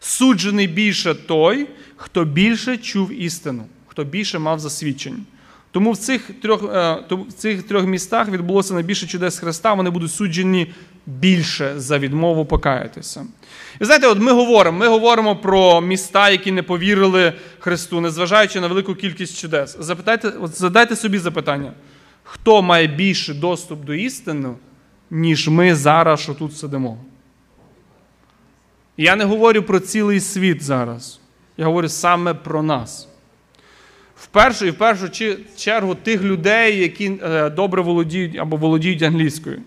Speaker 1: Суджений більше той, хто більше чув істину, хто більше мав засвідчень. Тому в цих трьох, е, в цих трьох містах відбулося найбільше чудес Христа, вони будуть суджені більше за відмову покаятися. І знаєте, от ми говоримо, ми говоримо про міста, які не повірили Христу, незважаючи на велику кількість чудес. Запитайте, от задайте собі запитання, хто має більший доступ до істини, ніж ми зараз, що тут сидимо? Я не говорю про цілий світ зараз. Я говорю саме про нас. В першу і в першу чергу тих людей, які е, добре володіють або володіють англійською.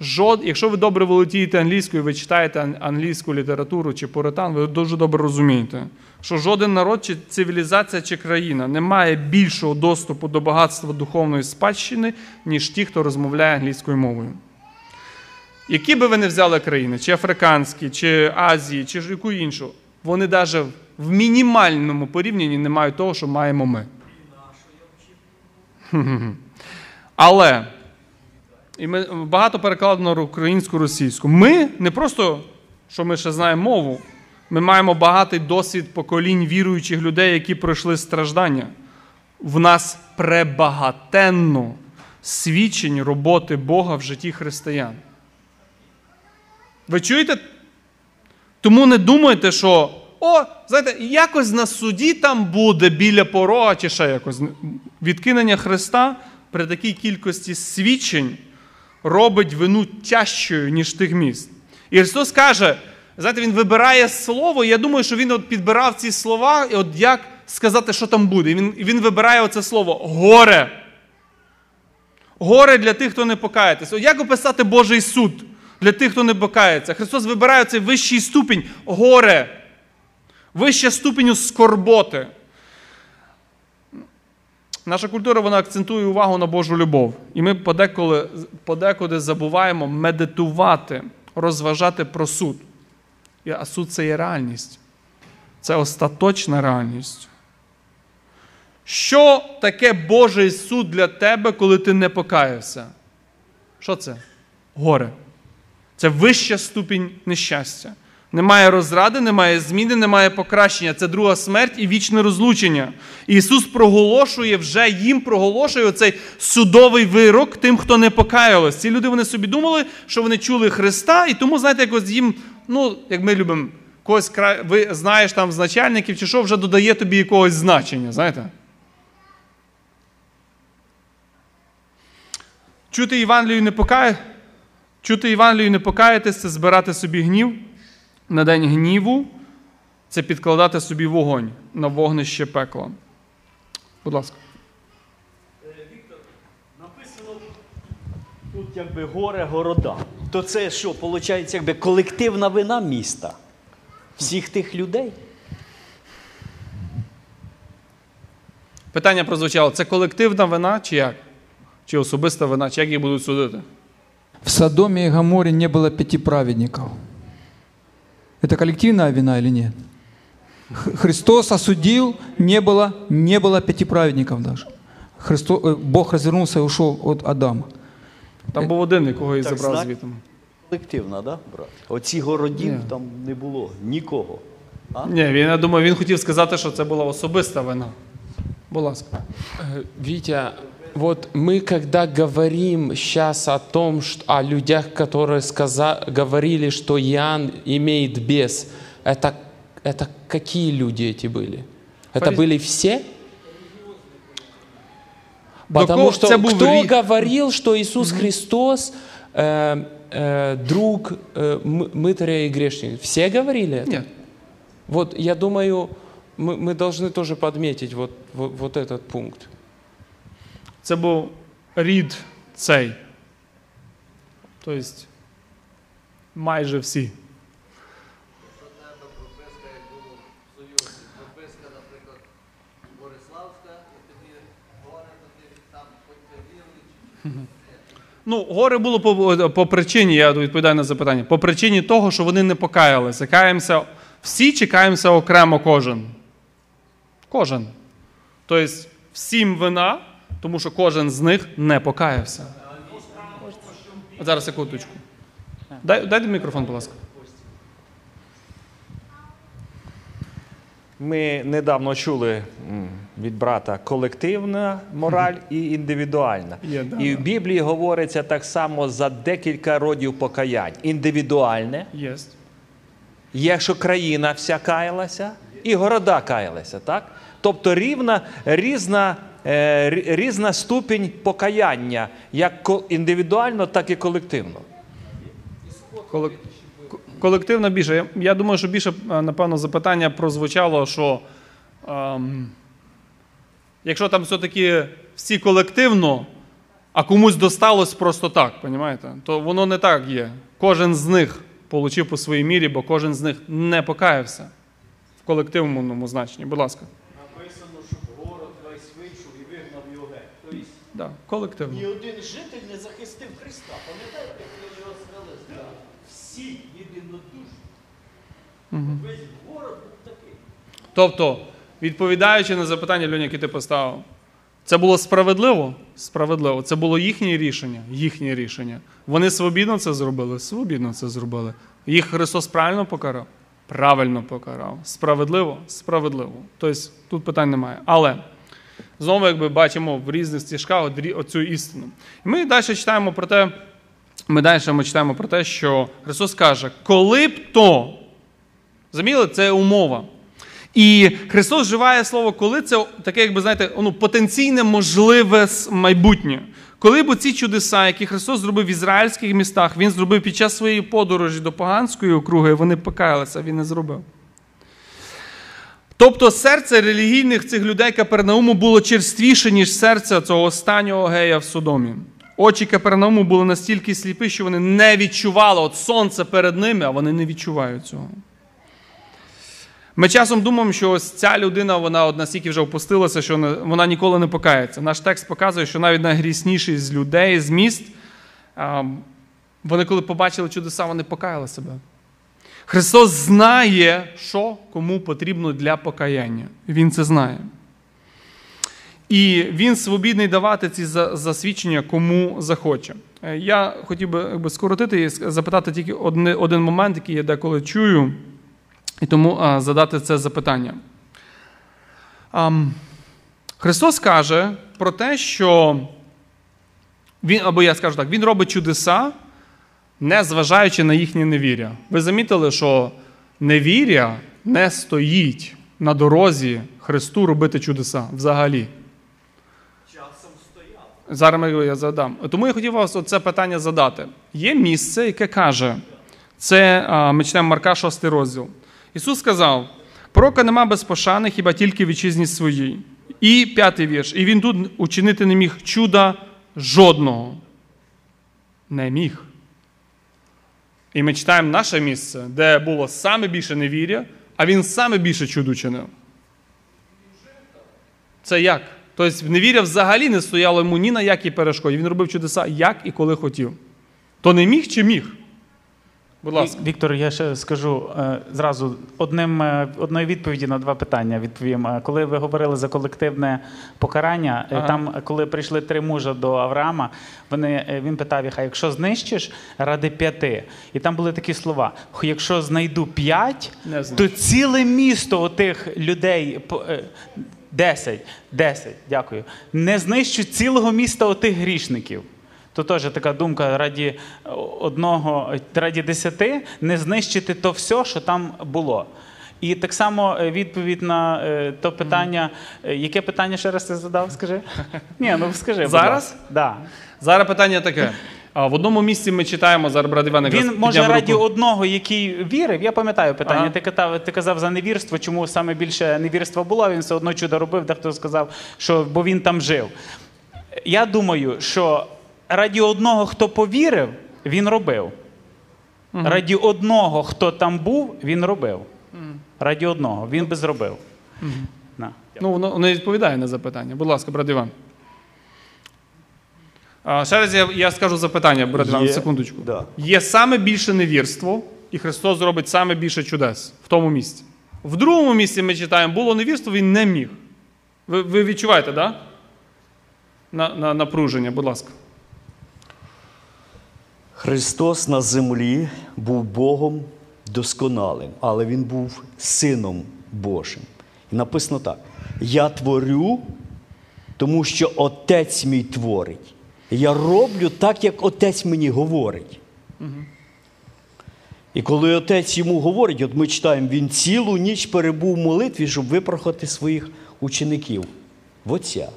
Speaker 1: Жод, якщо ви добре володієте англійською, ви читаєте англійську літературу чи поритан, ви дуже добре розумієте, що жоден народ, чи цивілізація, чи країна не має більшого доступу до багатства духовної спадщини, ніж ті, хто розмовляє англійською мовою. Які би ви не взяли країни, чи африканські, чи Азії, чи яку іншу, вони навіть в мінімальному порівнянні не мають того, що маємо ми. [LAUGHS] Але і ми багато перекладено українську російську. Ми не просто, що ми ще знаємо мову, ми маємо багатий досвід поколінь віруючих людей, які пройшли страждання. В нас пребагатенно свідчень роботи Бога в житті християн. Ви чуєте? Тому не думайте, що о, знаєте, якось на суді там буде біля порога чи ще якось. Відкинення Христа при такій кількості свідчень робить вину тяжчою, ніж тих міст. І Христос каже, знаєте, Він вибирає слово, і я думаю, що Він от підбирав ці слова, і от як сказати, що там буде. І Він, він вибирає оце слово горе. Горе для тих, хто не покається. От Як описати Божий суд для тих, хто не покається? Христос вибирає цей вищий ступінь горе. Вища ступеню скорботи. Наша культура вона акцентує увагу на Божу любов. І ми подеколи, подекуди забуваємо медитувати, розважати про суд. А суд це є реальність. Це остаточна реальність. Що таке Божий суд для тебе, коли ти не покаявся? Що це? Горе. Це вища ступінь нещастя. Немає розради, немає зміни, немає покращення. Це друга смерть і вічне розлучення. Ісус проголошує вже їм проголошує оцей судовий вирок тим, хто не покаялось. Ці люди вони собі думали, що вони чули Христа, і тому, знаєте, якось їм, ну, як ми любимо, когось ви знаєш там з начальників, чи що вже додає тобі якогось значення, знаєте? Чути Євангелію не покає, чути Євангелію не покаятись, це збирати собі гнів. На день гніву це підкладати собі вогонь на вогнище пекла. Будь ласка.
Speaker 3: Написано тут якби горе города. То це що, виходить, якби колективна вина міста? Всіх тих людей?
Speaker 1: Питання прозвучало: це колективна вина чи як? Чи особиста вина, чи як їх будуть судити?
Speaker 2: В Содоме и Гаморе не было пяти праведников. Это коллективная вина или нет? Х- Христос осудил, не было, не было пяти праведников даже. Христо, э, Бог развернулся и ушел от Адама.
Speaker 1: Там був один, якого і
Speaker 3: Так,
Speaker 1: забрав
Speaker 3: знак-
Speaker 1: звітом.
Speaker 3: Колективна, да, брат? Оці городів
Speaker 1: Ні.
Speaker 3: там не було нікого.
Speaker 1: Ні, він, я думаю, він хотів сказати, що це була особиста вина. Будь ласка.
Speaker 6: Э, Витя, вот мы когда говорим сейчас о том, что, о людях, которые сказа, говорили, что Иоанн имеет бес, это, это какие люди эти были? Это
Speaker 1: Фариз-
Speaker 6: были все? Потому что кто говорил, что Иисус Христос э, э, друг э, мытаря и грешника? Все говорили это?
Speaker 1: Ні.
Speaker 6: Вот я думаю, мы, мы должны тоже подметить вот, вот, вот этот пункт.
Speaker 1: Це був рід цей. Тобто майже всі. Ну, горе було по, по причині, я відповідаю на запитання, по причині того, що вони не покаялися. Каємося всі чи каємося окремо кожен? Кожен. Тобто всім вина, тому що кожен з них не покаявся. Зараз секундочку. Дай, дайте мікрофон, будь ласка.
Speaker 7: Ми недавно чули від брата колективна мораль і індивідуальна. І в Біблії говориться так само за декілька родів покаянь. Індивідуальне, є, що країна вся каялася, і города каялися, так? Тобто рівна, різна, рі- різна ступінь покаяння, як індивідуально, так і колективно.
Speaker 1: Колективно більше. Я, думаю, що більше, е, напевно, запитання прозвучало, що ем, якщо там все-таки всі колективно, а комусь досталось просто так, понімаєте? то воно не так є. Кожен з них отримав по своїй мірі, бо кожен з них не покаявся в колективному значенні. Будь ласка.
Speaker 3: Написано, що город весь вийшов і вигнав його геть. Тобто
Speaker 1: Да, колективно.
Speaker 3: ні один житель не захистив Христа. Пам'ятаєте, як ви його сказали? Всі єдинодушні. Весь город був такий.
Speaker 1: Тобто, відповідаючи на запитання, Льоня, яке ти поставив, це було справедливо? Справедливо. Це було їхнє рішення. Їхнє рішення. Вони свобідно це зробили? Свобідно це зробили. Їх Христос правильно покарав? Правильно покарав. Справедливо? Справедливо. Тобто тут питань немає. Але знову, якби бачимо в різних стежках от оцю істину. І ми далі читаємо про те, ми далі ми читаємо про те, що Христос каже, коли б то, Заміли, це умова. І Христос вживає слово, коли це таке, якби знаєте, ну, потенційне можливе майбутнє. Коли б ці чудеса, які Христос зробив в ізраїльських містах, Він зробив під час своєї подорожі до поганської округи, вони покаялися, він не зробив. Тобто серце релігійних цих людей Капернауму було черствіше, ніж серце цього останнього гея в Содомі. Очі Капернауму були настільки сліпі, що вони не відчували от сонце перед ними, а вони не відчувають цього. Ми часом думаємо, що ось ця людина вона от настільки вже опустилася, що вона ніколи не покається. Наш текст показує, що навіть найгрісніші з людей, з міст, вони коли побачили чудеса, вони покаяли себе. Христос знає, що кому потрібно для покаяння. Він це знає. І він свобідний давати ці засвідчення, кому захоче. Е, Я хотів би скоротити і запитати тільки один момент, який я деколи чую, і тому задати це запитання. Христос каже про те, що він, або я скажу так, Він робить чудеса, не зважаючи на їхнє невір'я. Ви замітили, що невір'я не стоїть на дорозі Христу робити чудеса взагалі.
Speaker 3: Часом стояв.
Speaker 1: Зараз я задам. Тому я хотів вас це питання задати. Є місце, яке каже, це ми читаємо Марка 6 розділ. Ісус сказав: пророка нема без пошани, хіба тільки вітчизні своїй. І п'ятий вірш. І він тут учинити не міг чуда жодного. Не міг. І ми читаємо наше місце, де було саме більше невір'я, а він саме більше чуду чинив. Це як? Тобто невіря взагалі не стояло йому ні на якій перешкоді. Він робив чудеса як і коли хотів. То не міг чи міг? Будь ласка.
Speaker 5: Віктор, я ще скажу е, зразу одним е, одної відповіді на два питання. Відповім. Е, Коли ви говорили за колективне покарання,
Speaker 1: Ага.
Speaker 5: там, коли прийшли три мужа до Авраама, вони він питав їх: а якщо знищиш ради п'яти, і там були такі слова: якщо знайду п'ять, то ціле місто отих людей. по- е, Десять, десять, дякую. Не знищу цілого міста отих грішників. То теж така думка раді одного, раді десяти не знищити то все, що там було. І так само е, відповідь на е, то питання. е, Яке питання ще раз ти задав? Скажи? [LAUGHS] Ні, ну скажи.
Speaker 1: Зараз?
Speaker 5: Да.
Speaker 1: Зараз питання таке. В одному місці ми читаємо зараз брат Іван
Speaker 5: Він може раді
Speaker 1: руку.
Speaker 5: одного, який вірив. Я пам'ятаю питання.
Speaker 1: Ага.
Speaker 5: Ти казав, ти казав за невірство, чому саме більше невірства було. Він все одно чудо робив. Дехто сказав, що бо він там жив. Я думаю, що раді одного, хто повірив, він робив. Раді одного, хто там був, він робив. Раді одного, він би зробив. На.
Speaker 1: Ну, воно не відповідає на запитання. Будь ласка, брат Іван. А, ще раз я, я скажу запитання, брат Іван,
Speaker 3: Є,
Speaker 1: секундочку.
Speaker 3: да.
Speaker 1: Є саме більше невірство, і Христос зробить саме більше чудес в тому місці. В другому місці ми читаємо, було невірство, він не міг. Ви, ви відчуваєте, так? Да? На, на, напруження, будь ласка.
Speaker 3: Христос на землі був Богом досконалим, але Він був Сином Божим. І написано так: Я творю, тому що Отець мій творить. Я роблю так, як Отець мені говорить. І коли отець йому говорить, от ми читаємо, він цілу ніч перебув в молитві, щоб випрохати своїх учеників в Отця.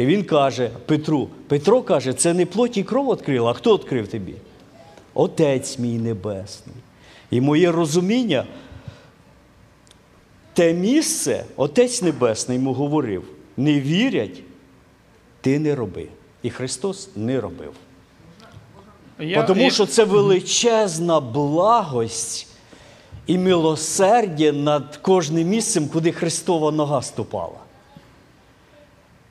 Speaker 3: І він каже Петру: Петро каже, це не плоть і кров відкрила, а хто відкрив тобі? Отець мій небесний. І моє розуміння, те місце, Отець Небесний йому говорив: не вірять, ти не роби. І Христос не робив.
Speaker 1: Я,
Speaker 3: Тому що це величезна благость і милосердя над кожним місцем, куди Христова нога ступала.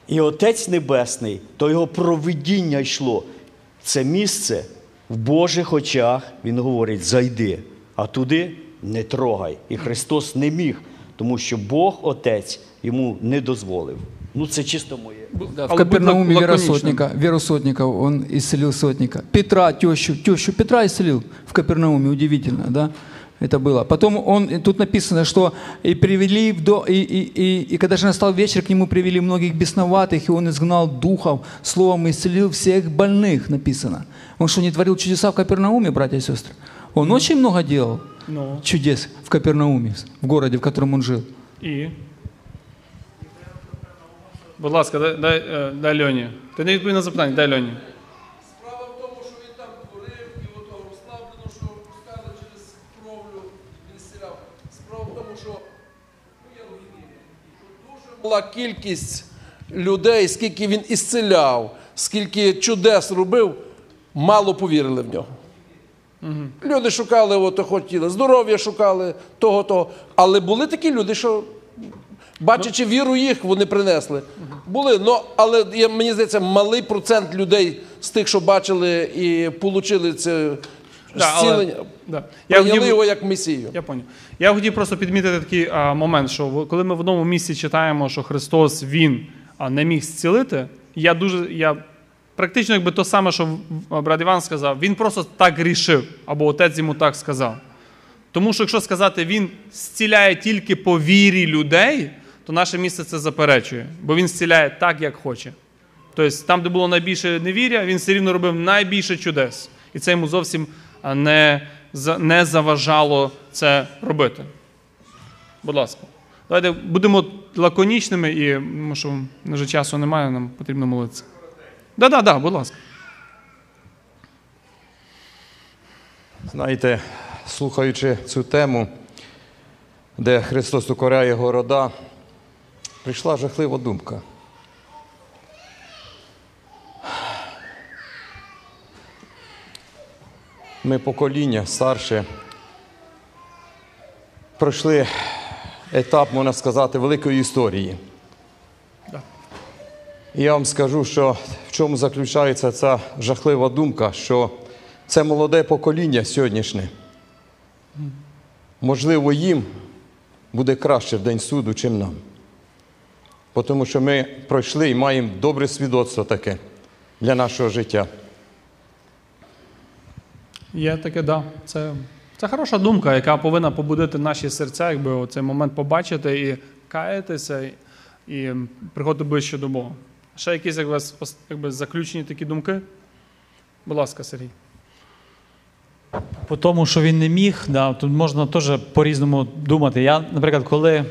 Speaker 3: І Отець Небесний, то його провидіння йшло. Це місце в Божих очах, Він говорить, зайди, а туди не трогай. І Христос не міг, тому що Бог Отець йому не дозволив. Ну, це чисто моє.
Speaker 2: Да, в
Speaker 1: лак-
Speaker 2: Вера. Сотника, Веру Сотников, он исцелил Сотника. Петра, тещу, тещу Петра исцелил в Капернауме, удивительно, да? Это было. Потом он, и тут написано, что и привели, в до, и, и, и, и когда же настал вечер, к нему привели многих бесноватых, и он изгнал духов, словом исцелил всех больных, написано. Он что, не творил чудеса в Капернауме, братья и сестры? Он очень много делал
Speaker 1: Ну,
Speaker 2: чудес в Капернауме, в городе, в котором он жил.
Speaker 1: і. Будь ласка, дай, дай, е, дай Льоні. Ти не відповів на запитання, дай Льоні.
Speaker 4: Була кількість людей, скільки він ісцеляв, скільки чудес робив, мало повірили в нього. Люди шукали, ото хотіли, здоров'я шукали, того, того. Але були такі люди, що, бачачи віру їх, вони принесли. Були, ну, але я, мені здається, малий процент людей з тих, що бачили і отримали це
Speaker 1: Да, але-
Speaker 4: зцілення,
Speaker 1: да. Я
Speaker 4: прийняли
Speaker 1: хотів-
Speaker 4: його як месію.
Speaker 1: Я поняв. Я хотів просто підмітити такий а, момент, що коли ми в одному місці читаємо, що Христос Він а, не міг зцілити, я дуже. Я, практично якби то саме, що брат Іван сказав, він просто так рішив, або отець йому так сказав. Тому що, якщо сказати, він зціляє тільки по вірі людей, то наше місце це заперечує, бо він зціляє так, як хоче. Тобто там, де було найбільше невір'я, він все рівно робив найбільше чудес. І це йому зовсім не, не заважало це робити. Будь ласка. Давайте будемо лаконічними і тому вже часу немає, нам потрібно молитися. Так, так, так, будь ласка.
Speaker 8: Знаєте, слухаючи цю тему, де Христос укоряє города, прийшла жахлива думка. Ми покоління старше пройшли етап, можна сказати, великої історії. І я вам скажу, що в чому заключається ця жахлива думка, що це молоде покоління сьогоднішнє, можливо, їм буде краще в день суду, чим нам. Тому що ми пройшли і маємо добре свідоцтво таке для нашого життя.
Speaker 1: Є таке, да. Це, це хороша думка, яка повинна побудити наші серця, якби цей момент побачити і каятися, і приходити ближче до Бога. Ще якісь як вас, якби, заключені такі думки? Будь ласка, Сергій.
Speaker 9: По тому, що він не міг, да, тут можна теж по-різному думати. Я, наприклад, коли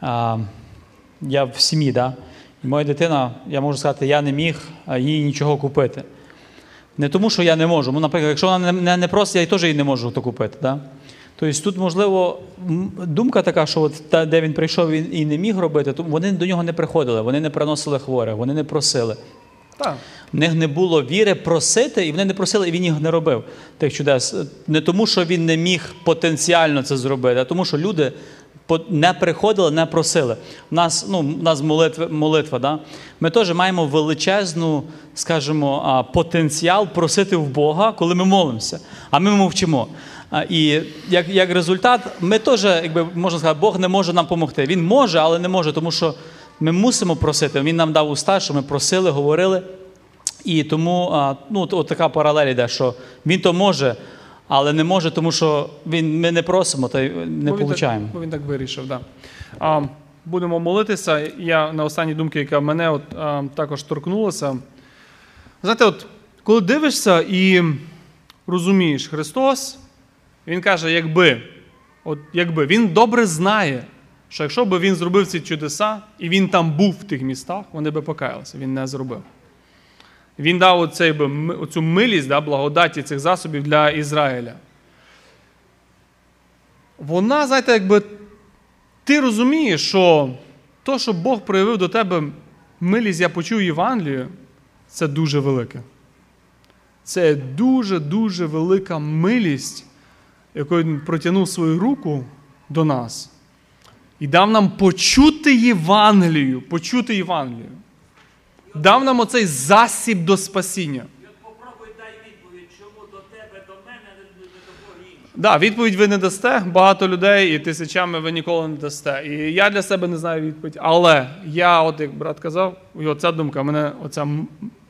Speaker 9: а, я в сім'ї, да, і моя дитина, я можу сказати, я не міг їй нічого купити. Не тому, що я не можу. Ну, наприклад, якщо вона не, не, просить, я й теж їй не можу то купити. Да? Тобто тут, можливо, думка така, що от та, де він прийшов він і не міг робити, то вони до нього не приходили, вони не приносили хворих, вони не просили.
Speaker 1: Так.
Speaker 9: В них не було віри просити, і вони не просили, і він їх не робив тих чудес. Не тому, що він не міг потенціально це зробити, а тому, що люди не приходили, не просили. У нас, ну, у нас молитва, молитва да? ми теж маємо величезну, скажімо, потенціал просити в Бога, коли ми молимося, а ми мовчимо. І як, як результат, ми теж, якби можна сказати, Бог не може нам допомогти. Він може, але не може, тому що ми мусимо просити. Він нам дав уста, що ми просили, говорили. І тому ну, от, така паралель йде, що він то може, але не може, тому що він, ми не просимо та й не
Speaker 1: Бо він
Speaker 9: получаємо.
Speaker 1: Так, бо він так вирішив, да. А, будемо молитися. Я на останній думці, яка мене от, а, також торкнулася. Знаєте, от, коли дивишся і розумієш, Христос, Він каже, якби, от, якби, Він добре знає, що якщо б він зробив ці чудеса, і він там був в тих містах, вони би покаялися. Він не зробив. Він дав оцей оцю милість, да, благодаті цих засобів для Ізраїля. Вона, знаєте, якби ти розумієш, що то, що Бог проявив до тебе милість, я почув Євангелію, це дуже велике. Це дуже-дуже велика милість, якою він протягнув свою руку до нас і дав нам почути Євангелію, почути Євангелію. Дав нам оцей засіб до спасіння.
Speaker 7: Попробуй дай відповідь, чому до тебе, до мене, не до того.
Speaker 1: Да, відповідь ви не дасте. Багато людей і тисячами ви ніколи не дасте. І я для себе не знаю відповідь. Але я, от як брат казав, і оця думка, мене оця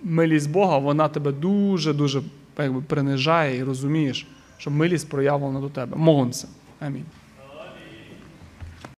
Speaker 1: милість Бога, вона тебе дуже-дуже якби, принижає і розумієш, що милість проявлена до тебе. Молимося. Амінь.